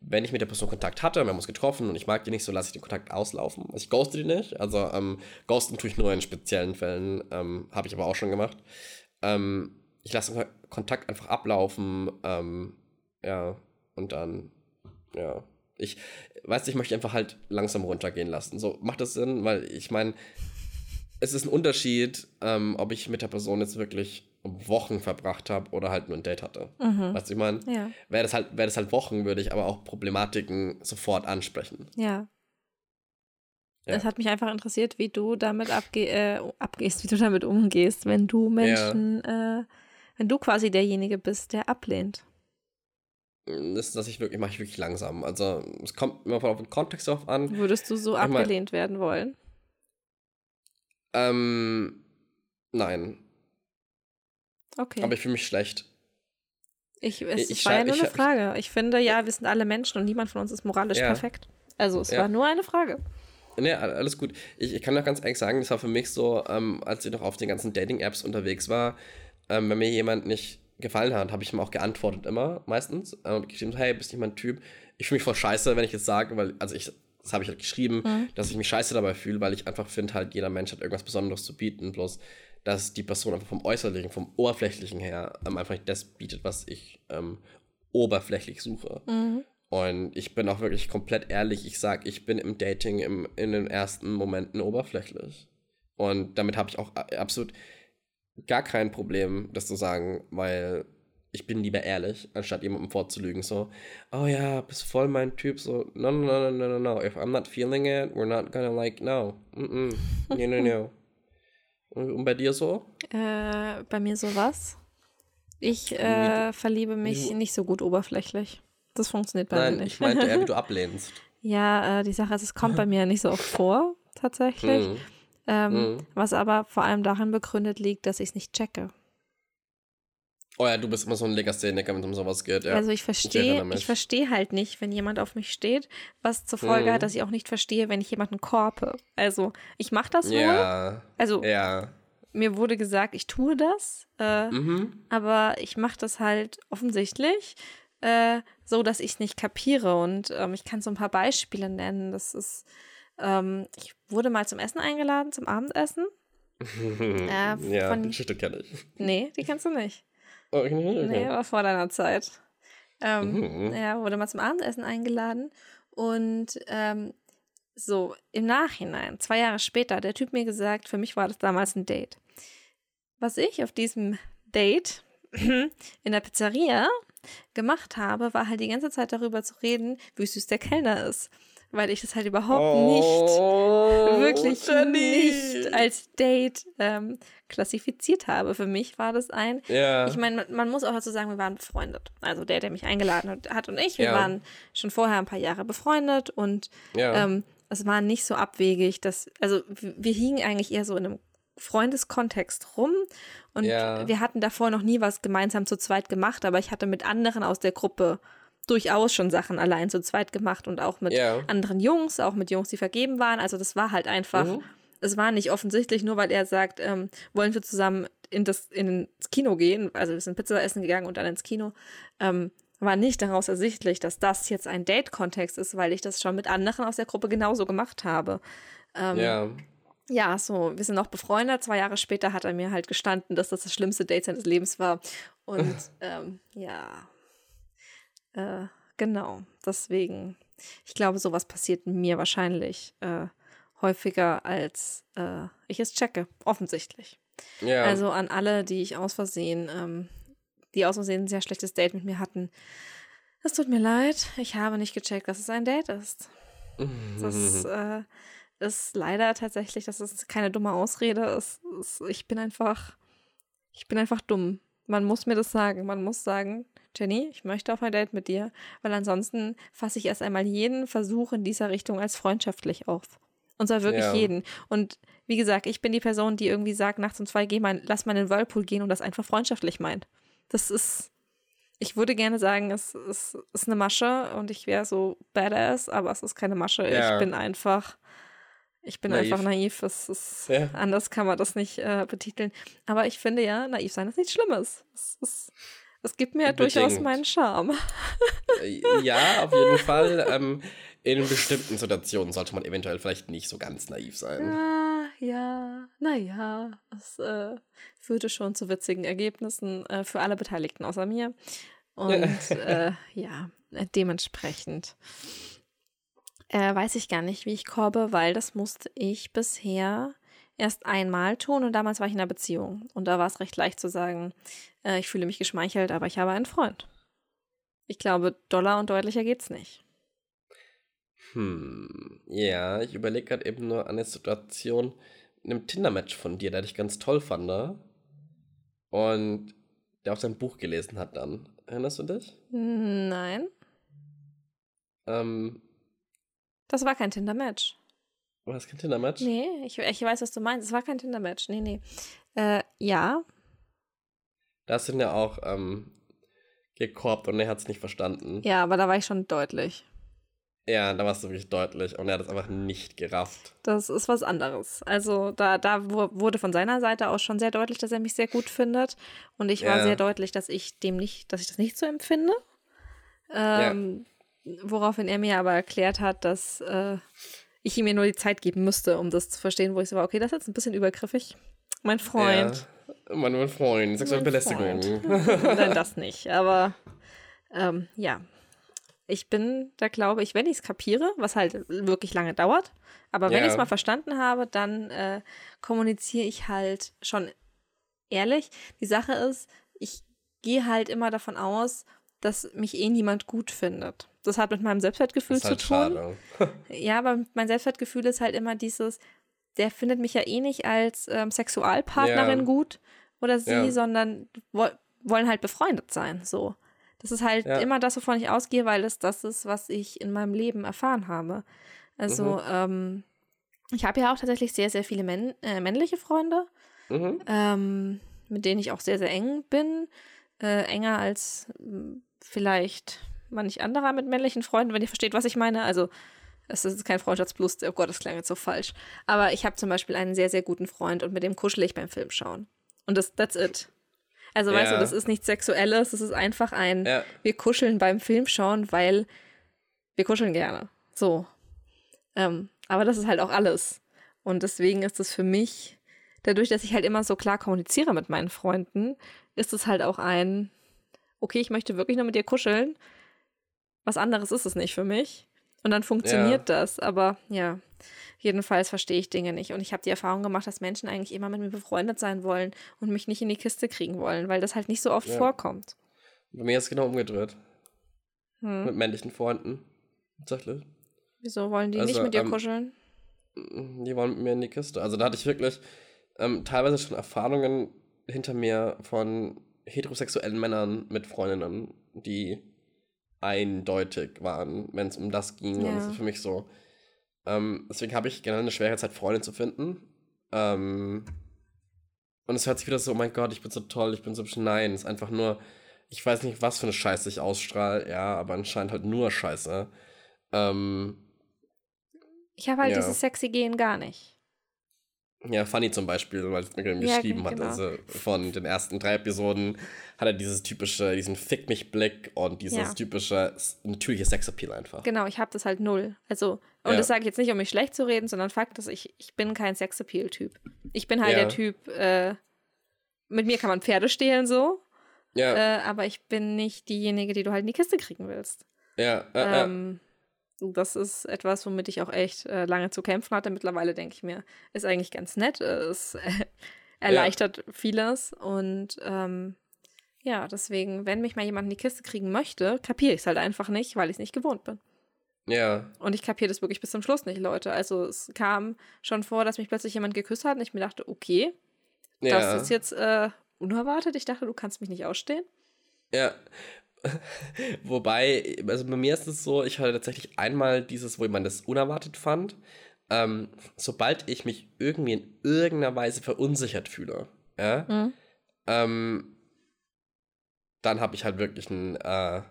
S2: wenn ich mit der Person Kontakt hatte, wir haben uns getroffen und ich mag die nicht, so lasse ich den Kontakt auslaufen. Also ich ghoste die nicht. Also ähm, ghosten tue ich nur in speziellen Fällen, ähm, habe ich aber auch schon gemacht. Ähm, ich lasse den Kontakt einfach ablaufen, ähm, ja, und dann, ja. Ich, weißt du, ich möchte einfach halt langsam runtergehen lassen. So, macht das Sinn? Weil ich meine, es ist ein Unterschied, ähm, ob ich mit der Person jetzt wirklich Wochen verbracht habe oder halt nur ein Date hatte. Mhm. Weißt du, ich meine?
S3: Ja.
S2: Wäre das, halt, wär das halt Wochen, würde ich aber auch Problematiken sofort ansprechen.
S3: Ja. Es ja. hat mich einfach interessiert, wie du damit abge äh, abgehst, wie du damit umgehst, wenn du Menschen, ja. äh, wenn du quasi derjenige bist, der ablehnt.
S2: Das dass ich wirklich, mache ich wirklich langsam. Also es kommt immer auf den Kontext drauf an.
S3: Würdest du so ich abgelehnt mein, werden wollen?
S2: Ähm, nein.
S3: Okay.
S2: Aber ich fühle mich schlecht.
S3: Ich, es ich, war ja nur eine Frage. Ich finde, ja, wir sind alle Menschen und niemand von uns ist moralisch ja. perfekt. Also es ja. war nur eine Frage.
S2: Ne, alles gut. Ich, ich kann doch ganz ehrlich sagen, das war für mich so, ähm, als ich noch auf den ganzen Dating-Apps unterwegs war, ähm, wenn mir jemand nicht gefallen hat, habe ich ihm auch geantwortet immer, meistens. Ähm, geschrieben, hey, bist nicht mein Typ. Ich fühle mich voll scheiße, wenn ich jetzt sage, weil, also ich, das habe ich halt geschrieben, mhm. dass ich mich scheiße dabei fühle, weil ich einfach finde, halt, jeder Mensch hat irgendwas Besonderes zu bieten. Bloß dass die Person einfach vom Äußerlichen, vom Oberflächlichen her ähm, einfach nicht das bietet, was ich ähm, oberflächlich suche. Mhm. Und ich bin auch wirklich komplett ehrlich, ich sage, ich bin im Dating im, in den ersten Momenten oberflächlich. Und damit habe ich auch absolut gar kein Problem, das zu sagen, weil ich bin lieber ehrlich, anstatt jemandem vorzulügen. So, oh ja, bist voll mein Typ. So, no, no, no, no, no, no. If I'm not feeling it, we're not gonna like, no. Mm -mm. No, no, no. Und bei dir so?
S3: Äh, bei mir so was? Ich äh, verliebe mich nicht so gut oberflächlich. Das funktioniert bei
S2: Nein,
S3: mir nicht.
S2: ich meinte eher, wie du ablehnst.
S3: ja, äh, die Sache ist, es kommt bei mir nicht so oft vor, tatsächlich.
S2: Mhm.
S3: Ähm,
S2: Mhm.
S3: Was aber vor allem darin begründet liegt, dass ich es nicht checke.
S2: Oh ja, du bist immer so ein Legastheniker, wenn es um sowas geht. Ja.
S3: Also ich
S2: ich
S3: verstehe,
S2: mich.
S3: ich verstehe halt nicht, wenn jemand auf mich steht, was zur Folge
S2: Mhm.
S3: hat, dass ich auch nicht verstehe, wenn ich jemanden korpe. Also ich mache das wohl.
S2: ja,
S3: Also
S2: ja.
S3: mir wurde gesagt, ich tue das, äh,
S2: Mhm.
S3: aber ich mache das halt offensichtlich äh, so, dass ich es nicht kapiere. Und ähm, ich kann so ein paar Beispiele nennen. Das ist, ähm, ich wurde mal zum Essen eingeladen, zum Abendessen.
S2: ja,
S3: von-
S2: die Geschichte kenne ich.
S3: Nee, die kennst du nicht.
S2: Okay, okay.
S3: Nee, war vor deiner Zeit. Ähm,
S2: Mhm.
S3: Ja, wurde mal zum Abendessen eingeladen. Und ähm, so im Nachhinein, zwei Jahre später, der Typ mir gesagt, für mich war das damals ein Date. Was ich auf diesem Date in der Pizzeria gemacht habe, war halt die ganze Zeit darüber zu reden, wie süß der Kellner ist. Weil ich das halt überhaupt nicht
S2: Oh,
S3: wirklich
S2: Jenny.
S3: nicht als Date ähm, klassifiziert habe. Für mich war das ein,
S2: Ja.
S3: ich meine, man, muss auch dazu sagen, wir waren befreundet. Also der, der mich eingeladen hat, und ich, wir
S2: Ja.
S3: waren schon vorher ein paar Jahre befreundet und
S2: ja.
S3: ähm, es war nicht so abwegig, dass, also wir, hingen eigentlich eher so in einem Freundeskontext rum und wir hatten davor noch nie was gemeinsam zu zweit gemacht, aber ich hatte mit anderen aus der Gruppe durchaus schon Sachen allein zu zweit gemacht und auch mit
S2: Ja.
S3: anderen Jungs, auch mit Jungs, die vergeben waren. Also das war halt einfach,
S2: Mhm.
S3: es war nicht offensichtlich, nur weil er sagt, ähm, wollen wir zusammen in das, in ins Kino gehen, also wir sind Pizza essen gegangen und dann ins Kino, ähm, war nicht daraus ersichtlich, dass das jetzt ein Date-Kontext ist, weil ich das schon mit anderen aus der Gruppe genauso gemacht habe. Ähm,
S2: ja.
S3: ja, so, wir sind noch befreundet. Zwei Jahre später hat er mir halt gestanden, dass das das schlimmste Date seines Lebens war. Und ähm, ja, äh, genau, deswegen, ich glaube, sowas passiert mir wahrscheinlich äh, häufiger, als äh, ich es checke, offensichtlich.
S2: Ja.
S3: Also an alle, die ich aus Versehen, ähm, die aus Versehen ein sehr schlechtes Date mit mir hatten. Es tut mir leid, ich habe nicht gecheckt, dass es ein Date ist. Das äh, ist leider tatsächlich, das ist keine dumme Ausrede. Es, es, ich bin einfach, ich bin einfach dumm. Man muss mir das sagen. Man muss sagen, Jenny, ich möchte auf ein Date mit dir, weil ansonsten fasse ich erst einmal jeden Versuch in dieser Richtung als freundschaftlich auf. Und zwar wirklich
S2: Ja.
S3: jeden. Und wie gesagt, ich bin die Person, die irgendwie sagt, nachts um zwei, geh mal, lass mal in den Whirlpool gehen und das einfach freundschaftlich meint. Das ist, ich würde gerne sagen, es, es ist eine Masche und ich wäre so badass, aber es ist keine Masche.
S2: Ja.
S3: Ich bin einfach, ich bin
S2: Naiv.
S3: einfach naiv. Es ist,
S2: Ja.
S3: Anders kann man das nicht äh, betiteln. Aber ich finde ja, naiv sein ist nichts Schlimmes. Es, es, es gibt mir durchaus
S2: Bedingt.
S3: meinen Charme.
S2: Äh, ja, auf jeden Fall. Ähm, in bestimmten Situationen sollte man eventuell vielleicht nicht so ganz naiv sein.
S3: Ah, ja, naja, es äh, führte schon zu witzigen Ergebnissen äh, für alle Beteiligten außer mir. Und äh, ja, äh, dementsprechend äh, weiß ich gar nicht, wie ich korbe, weil das musste ich bisher erst einmal tun und damals war ich in einer Beziehung. Und da war es recht leicht zu sagen, äh, ich fühle mich geschmeichelt, aber ich habe einen Freund. Ich glaube, doller und deutlicher geht's nicht.
S2: Hm, ja, ich überlege gerade eben nur an eine Situation in einem Tinder-Match von dir, der dich ganz toll fand. ne? Und der auch sein Buch gelesen hat dann. Erinnerst du dich?
S3: Nein,
S2: Ähm,
S3: das war kein Tinder-Match.
S2: war das kein Tinder-Match?
S3: Nee, ich, ich weiß, was du meinst. Es war kein Tinder-Match. Nee, nee. Äh, ja,
S2: Da sind ja auch ähm, gekorbt und er hat es nicht verstanden.
S3: ja, aber da war ich schon deutlich.
S2: Ja, da warst du wirklich deutlich und er hat es einfach nicht gerafft.
S3: Das ist was anderes. Also da, da wu- wurde von seiner Seite aus schon sehr deutlich, dass er mich sehr gut findet. Und ich war
S2: Ja.
S3: sehr deutlich, dass ich dem nicht, dass ich das nicht so empfinde. Ähm, Woraufhin er mir aber erklärt hat, dass äh, ich ihm ja nur die Zeit geben müsste, um das zu verstehen, wo ich so war, okay, das ist jetzt ein bisschen übergriffig. Mein Freund.
S2: Ja, mein, mein Freund, sexuelle Belästigung.
S3: Nein, das nicht. Aber ähm, ja, ich bin da, glaube ich, wenn ich es kapiere, was halt wirklich lange dauert, aber wenn
S2: Ja.
S3: ich es mal verstanden habe, dann äh, kommuniziere ich halt schon ehrlich, die Sache ist, ich gehe halt immer davon aus, dass mich eh niemand gut findet. Das hat mit meinem Selbstwertgefühl
S2: ist halt
S3: zu tun. Ja, aber mein Selbstwertgefühl ist halt immer dieses, der findet mich ja eh nicht als ähm, Sexualpartnerin
S2: Ja.
S3: gut oder sie,
S2: Ja.
S3: sondern wo wollen halt befreundet sein. So. Das ist halt
S2: Ja.
S3: immer das, wovon ich ausgehe, weil es das ist, was ich in meinem Leben erfahren habe. Also,
S2: Mhm.
S3: ähm, ich habe ja auch tatsächlich sehr, sehr viele männ äh, männliche Freunde,
S2: Mhm.
S3: ähm, mit denen ich auch sehr, sehr eng bin. Äh, enger als mh, vielleicht manch anderer mit männlichen Freunden, wenn ihr versteht, was ich meine. Also, es ist kein Freundschaftsplus. Oh Gott, das klang jetzt so falsch. Aber ich habe zum Beispiel einen sehr, sehr guten Freund und mit dem kuschel ich beim Film schauen. Und das, that's it. Also, weißt du,
S2: Ja.
S3: das ist nichts Sexuelles, das ist einfach ein,
S2: Ja.
S3: wir kuscheln beim Film schauen, weil wir kuscheln gerne. So. Ähm, aber das ist halt auch alles. Und deswegen ist es für mich, dadurch, dass ich halt immer so klar kommuniziere mit meinen Freunden, ist es halt auch ein, okay, ich möchte wirklich nur mit dir kuscheln. Was anderes ist es nicht für mich. Und dann funktioniert das. Aber ja, jedenfalls verstehe ich Dinge nicht. Und ich habe die Erfahrung gemacht, dass Menschen eigentlich immer mit mir befreundet sein wollen und mich nicht in die Kiste kriegen wollen, weil das halt nicht so oft
S2: Ja.
S3: vorkommt.
S2: Bei mir ist es genau umgedreht.
S3: Hm.
S2: Mit männlichen Freunden. Tatsächlich.
S3: Wieso wollen die nicht
S2: Also,
S3: mit dir
S2: ähm,
S3: kuscheln?
S2: Die wollen mit mir in die Kiste. Also da hatte ich wirklich ähm, teilweise schon Erfahrungen hinter mir von heterosexuellen Männern mit Freundinnen, die eindeutig waren, wenn es um das ging. Und das
S3: Ja.
S2: ist für mich so. Ähm, deswegen habe ich generell eine schwere Zeit, Freunde zu finden. Ähm, und es hört sich wieder so, oh mein Gott, ich bin so toll, ich bin so. Nein, es ist einfach nur, ich weiß nicht, was für eine Scheiße ich ausstrahle, ja, aber anscheinend halt nur Scheiße. Ähm,
S3: Ich habe halt
S2: ja.
S3: dieses sexy Gehen gar nicht.
S2: Ja, Funny zum Beispiel, weil es mir
S3: Ja,
S2: geschrieben hat.
S3: genau.
S2: Also von den ersten drei Episoden hat er dieses typische, diesen Fick mich Blick und dieses
S3: Ja.
S2: typische natürliche Sexappeal einfach.
S3: Genau, ich habe das halt null. Also, und
S2: Ja.
S3: das sage ich jetzt nicht, um mich schlecht zu reden, sondern Fakt ist, ich, ich bin kein Sexappeal-Typ. Ich bin halt
S2: Ja.
S3: der Typ, äh, mit mir kann man Pferde stehlen so,
S2: Ja,
S3: äh, aber ich bin nicht diejenige, die du halt in die Kiste kriegen willst.
S2: ja, äh, ja,
S3: Ähm, das ist etwas, womit ich auch echt äh, lange zu kämpfen hatte. Mittlerweile denke ich mir, ist eigentlich ganz nett. Es äh, erleichtert vieles. Und ähm, ja, deswegen, wenn mich mal jemand in die Kiste kriegen möchte, kapiere ich es halt einfach nicht, weil ich es nicht gewohnt bin.
S2: ja,
S3: Und ich kapiere das wirklich bis zum Schluss nicht, Leute. Also es kam schon vor, dass mich plötzlich jemand geküsst hat und ich mir dachte, okay,
S2: ja,
S3: das ist jetzt äh, unerwartet. Ich dachte, du kannst mich nicht ausstehen.
S2: ja. Wobei, also bei mir ist es so, ich hatte tatsächlich einmal dieses, wo jemand das unerwartet fand. Ähm, sobald ich mich irgendwie in irgendeiner Weise verunsichert fühle, ja,
S3: Mhm.
S2: ähm, dann habe ich halt wirklich ein, äh,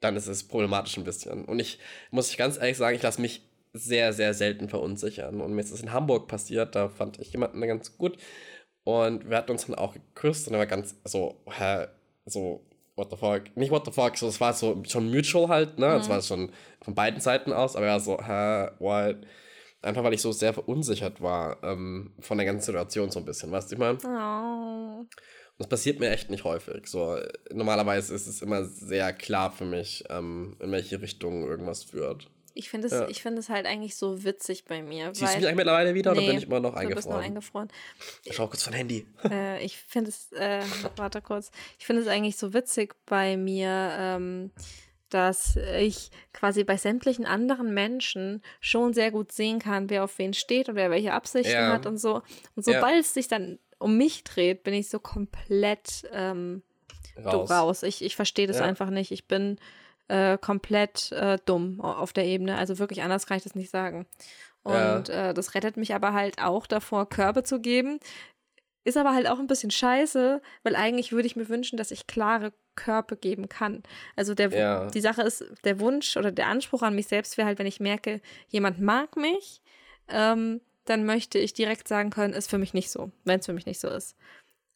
S2: dann ist es problematisch ein bisschen. Und ich muss ich ganz ehrlich sagen, ich lasse mich sehr, sehr selten verunsichern. Und mir ist das in Hamburg passiert, da fand ich jemanden ganz gut. Und wir hatten uns dann auch geküsst und er war ganz so, hä, so, what the fuck? Nicht what the fuck, so, es war so schon mutual halt, ne? Es
S3: Mhm.
S2: war schon von beiden Seiten aus, aber er war so, hä, what? Einfach weil ich so sehr verunsichert war ähm, von der ganzen Situation so ein bisschen, weißt du, ich meine?
S3: Oh.
S2: Das passiert mir echt nicht häufig. So, normalerweise ist es immer sehr klar für mich, ähm, in welche Richtung irgendwas führt.
S3: Ich finde es,
S2: Ja.
S3: ich es halt eigentlich so witzig bei mir.
S2: Siehst du mich eigentlich mittlerweile wieder oder
S3: Nee,
S2: bin ich immer noch
S3: du bist noch
S2: eingefroren?
S3: eingefroren.
S2: Ich schau kurz von Handy.
S3: äh, ich finde es, äh, warte kurz, ich finde es eigentlich so witzig bei mir, ähm, dass ich quasi bei sämtlichen anderen Menschen schon sehr gut sehen kann, wer auf wen steht und wer welche Absichten
S2: Ja.
S3: hat und so. Und
S2: Ja.
S3: sobald es sich dann um mich dreht, bin ich so komplett ähm, raus.
S2: Raus.
S3: Ich, ich verstehe das
S2: Ja.
S3: einfach nicht. Ich bin äh, komplett äh, dumm au- auf der Ebene. Also wirklich anders kann ich das nicht sagen.
S2: Ja.
S3: Und äh, das rettet mich aber halt auch davor, Körbe zu geben. Ist aber halt auch ein bisschen scheiße, weil eigentlich würde ich mir wünschen, dass ich klare Körbe geben kann. Also der,
S2: Ja.
S3: die Sache ist, der Wunsch oder der Anspruch an mich selbst wäre halt, wenn ich merke, jemand mag mich, ähm, dann möchte ich direkt sagen können, ist für mich nicht so, wenn es für mich nicht so ist.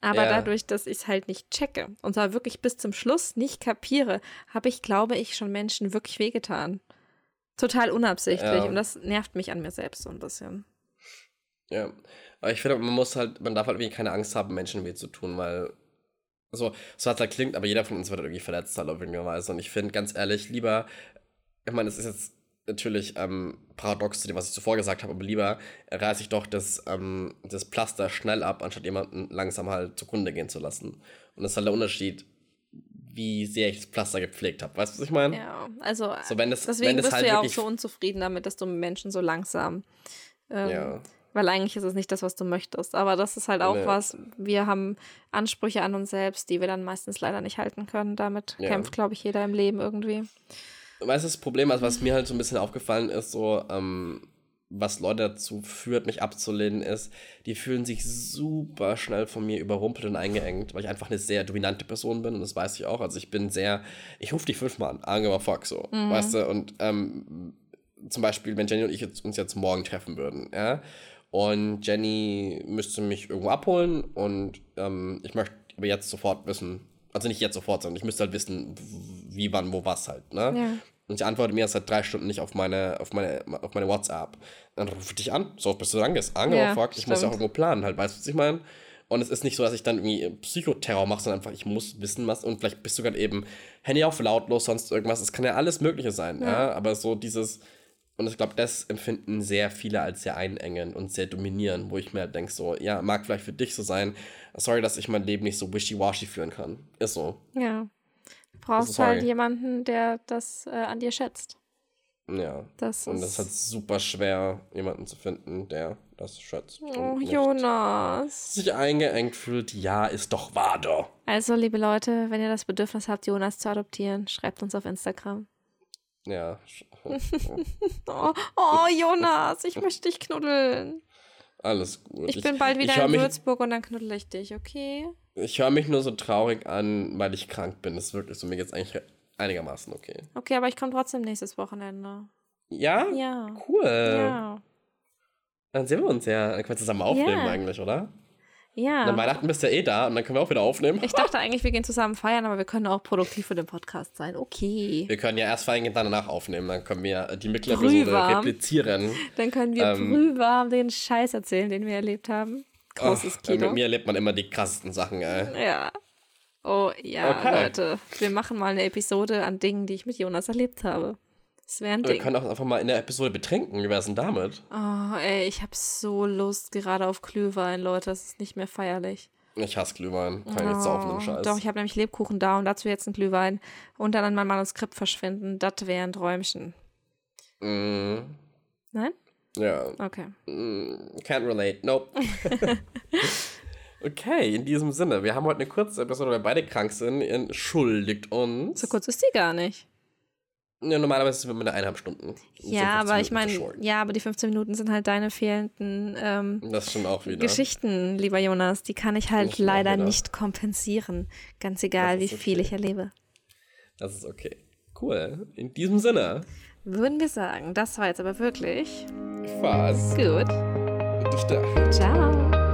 S3: Aber
S2: Ja.
S3: dadurch, dass ich es halt nicht checke und zwar wirklich bis zum Schluss nicht kapiere, habe ich, glaube ich, schon Menschen wirklich wehgetan. Total unabsichtlich.
S2: Ja.
S3: Und das nervt mich an mir selbst so ein bisschen.
S2: Ja. Aber ich finde, man muss halt, man darf halt irgendwie keine Angst haben, Menschen weh zu tun, weil so, so hat es halt klingt, aber jeder von uns wird irgendwie verletzt halt auf irgendeine Weise. Und ich finde, ganz ehrlich, lieber, ich meine, es ist jetzt natürlich ähm, paradox zu dem, was ich zuvor gesagt habe, aber lieber reiße ich doch das, ähm, das Pflaster schnell ab, anstatt jemanden langsam halt zugrunde gehen zu lassen. Und das ist halt der Unterschied, wie sehr ich das Pflaster gepflegt habe. Weißt du, was ich meine?
S3: Ja, also
S2: So, wenn das,
S3: deswegen
S2: wenn das
S3: bist
S2: halt
S3: du ja auch so unzufrieden damit, dass du Menschen so langsam. Ähm,
S2: Ja.
S3: Weil eigentlich ist es nicht das, was du möchtest. Aber das ist halt auch
S2: Nee.
S3: was. Wir haben Ansprüche an uns selbst, die wir dann meistens leider nicht halten können. Damit
S2: Ja.
S3: kämpft, glaube ich, jeder im Leben irgendwie.
S2: Weißt du, das Problem, also was mir halt so ein bisschen aufgefallen ist, so, ähm, was Leute dazu führt, mich abzulehnen, ist, die fühlen sich super schnell von mir überrumpelt und eingeengt, weil ich einfach eine sehr dominante Person bin und das weiß ich auch. Also ich bin sehr, ich rufe dich fünfmal an, I don't give a fuck, so, weißt du, und ähm, zum Beispiel, wenn Jenny und ich jetzt, uns jetzt morgen treffen würden, ja, und Jenny müsste mich irgendwo abholen und ähm, ich möchte aber jetzt sofort wissen, also nicht jetzt sofort, sondern ich müsste halt wissen, wie, wann, wo, was halt, ne?
S3: Ja.
S2: Und sie antwortet mir seit drei Stunden nicht auf meine, auf meine, auf meine WhatsApp. Dann rufe ich dich an, so oft bist du angehst. Ange,
S3: Ja,
S2: fuck, ich muss ja auch
S3: stimmt.
S2: irgendwo planen, halt, weißt du, was ich meine? Und es ist nicht so, dass ich dann irgendwie Psychoterror mache, sondern einfach, ich muss wissen, was, und vielleicht bist du gerade eben Handy auf lautlos, sonst irgendwas. Es kann ja alles Mögliche sein, ja. Aber so dieses, und ich glaube, das empfinden sehr viele als sehr einengend und sehr dominierend, wo ich mir halt denke, so, ja, mag vielleicht für dich so sein. Sorry, dass ich mein Leben nicht so wishy-washy führen kann. Ist so.
S3: Ja. Du brauchst
S2: sorry.
S3: halt jemanden, der das äh, an dir schätzt.
S2: Ja.
S3: Das
S2: Und das ist halt super schwer, jemanden zu finden, der das schätzt.
S3: oh, Jonas.
S2: Sich eingeengt fühlt, ja, ist doch wahr doch.
S3: Also, liebe Leute, wenn ihr das Bedürfnis habt, Jonas zu adoptieren, schreibt uns auf Instagram.
S2: Ja.
S3: Oh, oh Jonas, ich möchte dich knuddeln.
S2: Alles gut.
S3: Ich bin bald wieder
S2: ich
S3: in
S2: mich,
S3: Würzburg und dann knuddel ich dich, okay?
S2: Ich höre mich nur so traurig an, weil ich krank bin. Das ist wirklich so, mir geht's eigentlich einigermaßen okay.
S3: Okay, aber ich komme trotzdem nächstes Wochenende.
S2: Ja?
S3: Ja.
S2: Cool.
S3: Ja.
S2: Dann sehen wir uns ja. Dann können wir zusammen aufnehmen
S3: Ja.
S2: eigentlich, oder?
S3: Ja.
S2: Dann Weihnachten bist du ja eh da und dann können wir auch wieder aufnehmen.
S3: Ich dachte eigentlich, wir gehen zusammen feiern, aber wir können auch produktiv für den Podcast sein. Okay.
S2: Wir können ja erst feiern gehen, dann danach aufnehmen. Dann können wir die
S3: Brühwarm.
S2: replizieren.
S3: Dann können wir
S2: Ähm,
S3: brühwarm den Scheiß erzählen, den wir erlebt haben. Großes
S2: äh,
S3: Kino.
S2: Mit mir erlebt man immer die krassesten Sachen, ey.
S3: Ja. Oh ja,
S2: Okay.
S3: Leute. Wir machen mal eine Episode an Dingen, die ich mit Jonas erlebt habe. Das wäre ein
S2: Wir
S3: Ding.
S2: können auch einfach mal in der Episode betrinken. Wie wär's denn damit?
S3: Oh, ey, ich habe so Lust gerade auf Glühwein, Leute. Das ist nicht mehr feierlich.
S2: Ich hasse Glühwein. Kann ich jetzt auf einem
S3: Oh,
S2: Scheiß.
S3: Doch, ich habe nämlich Lebkuchen da und dazu jetzt ein Glühwein und dann an mein Manuskript verschwinden. Das wäre ein Träumchen.
S2: Mm,
S3: Nein?
S2: ja.
S3: Okay.
S2: Mm, can't relate. Nope. okay, in diesem Sinne. Wir haben heute eine kurze Episode, weil wir beide krank sind. Entschuldigt uns.
S3: So kurz ist die gar nicht.
S2: Ja, normalerweise sind wir mit eineinhalb Stunden.
S3: Ja,
S2: 15
S3: aber ich meine, ja, aber die 15 Minuten sind halt deine fehlenden ähm. Geschichten, lieber Jonas. Die kann ich halt leider nicht kompensieren. Ganz egal, wie viel
S2: okay.
S3: ich erlebe.
S2: Das ist okay. Cool. In diesem Sinne.
S3: Würden wir sagen, das war jetzt aber wirklich
S2: Was?
S3: gut.
S2: Bis dann.
S3: Ciao.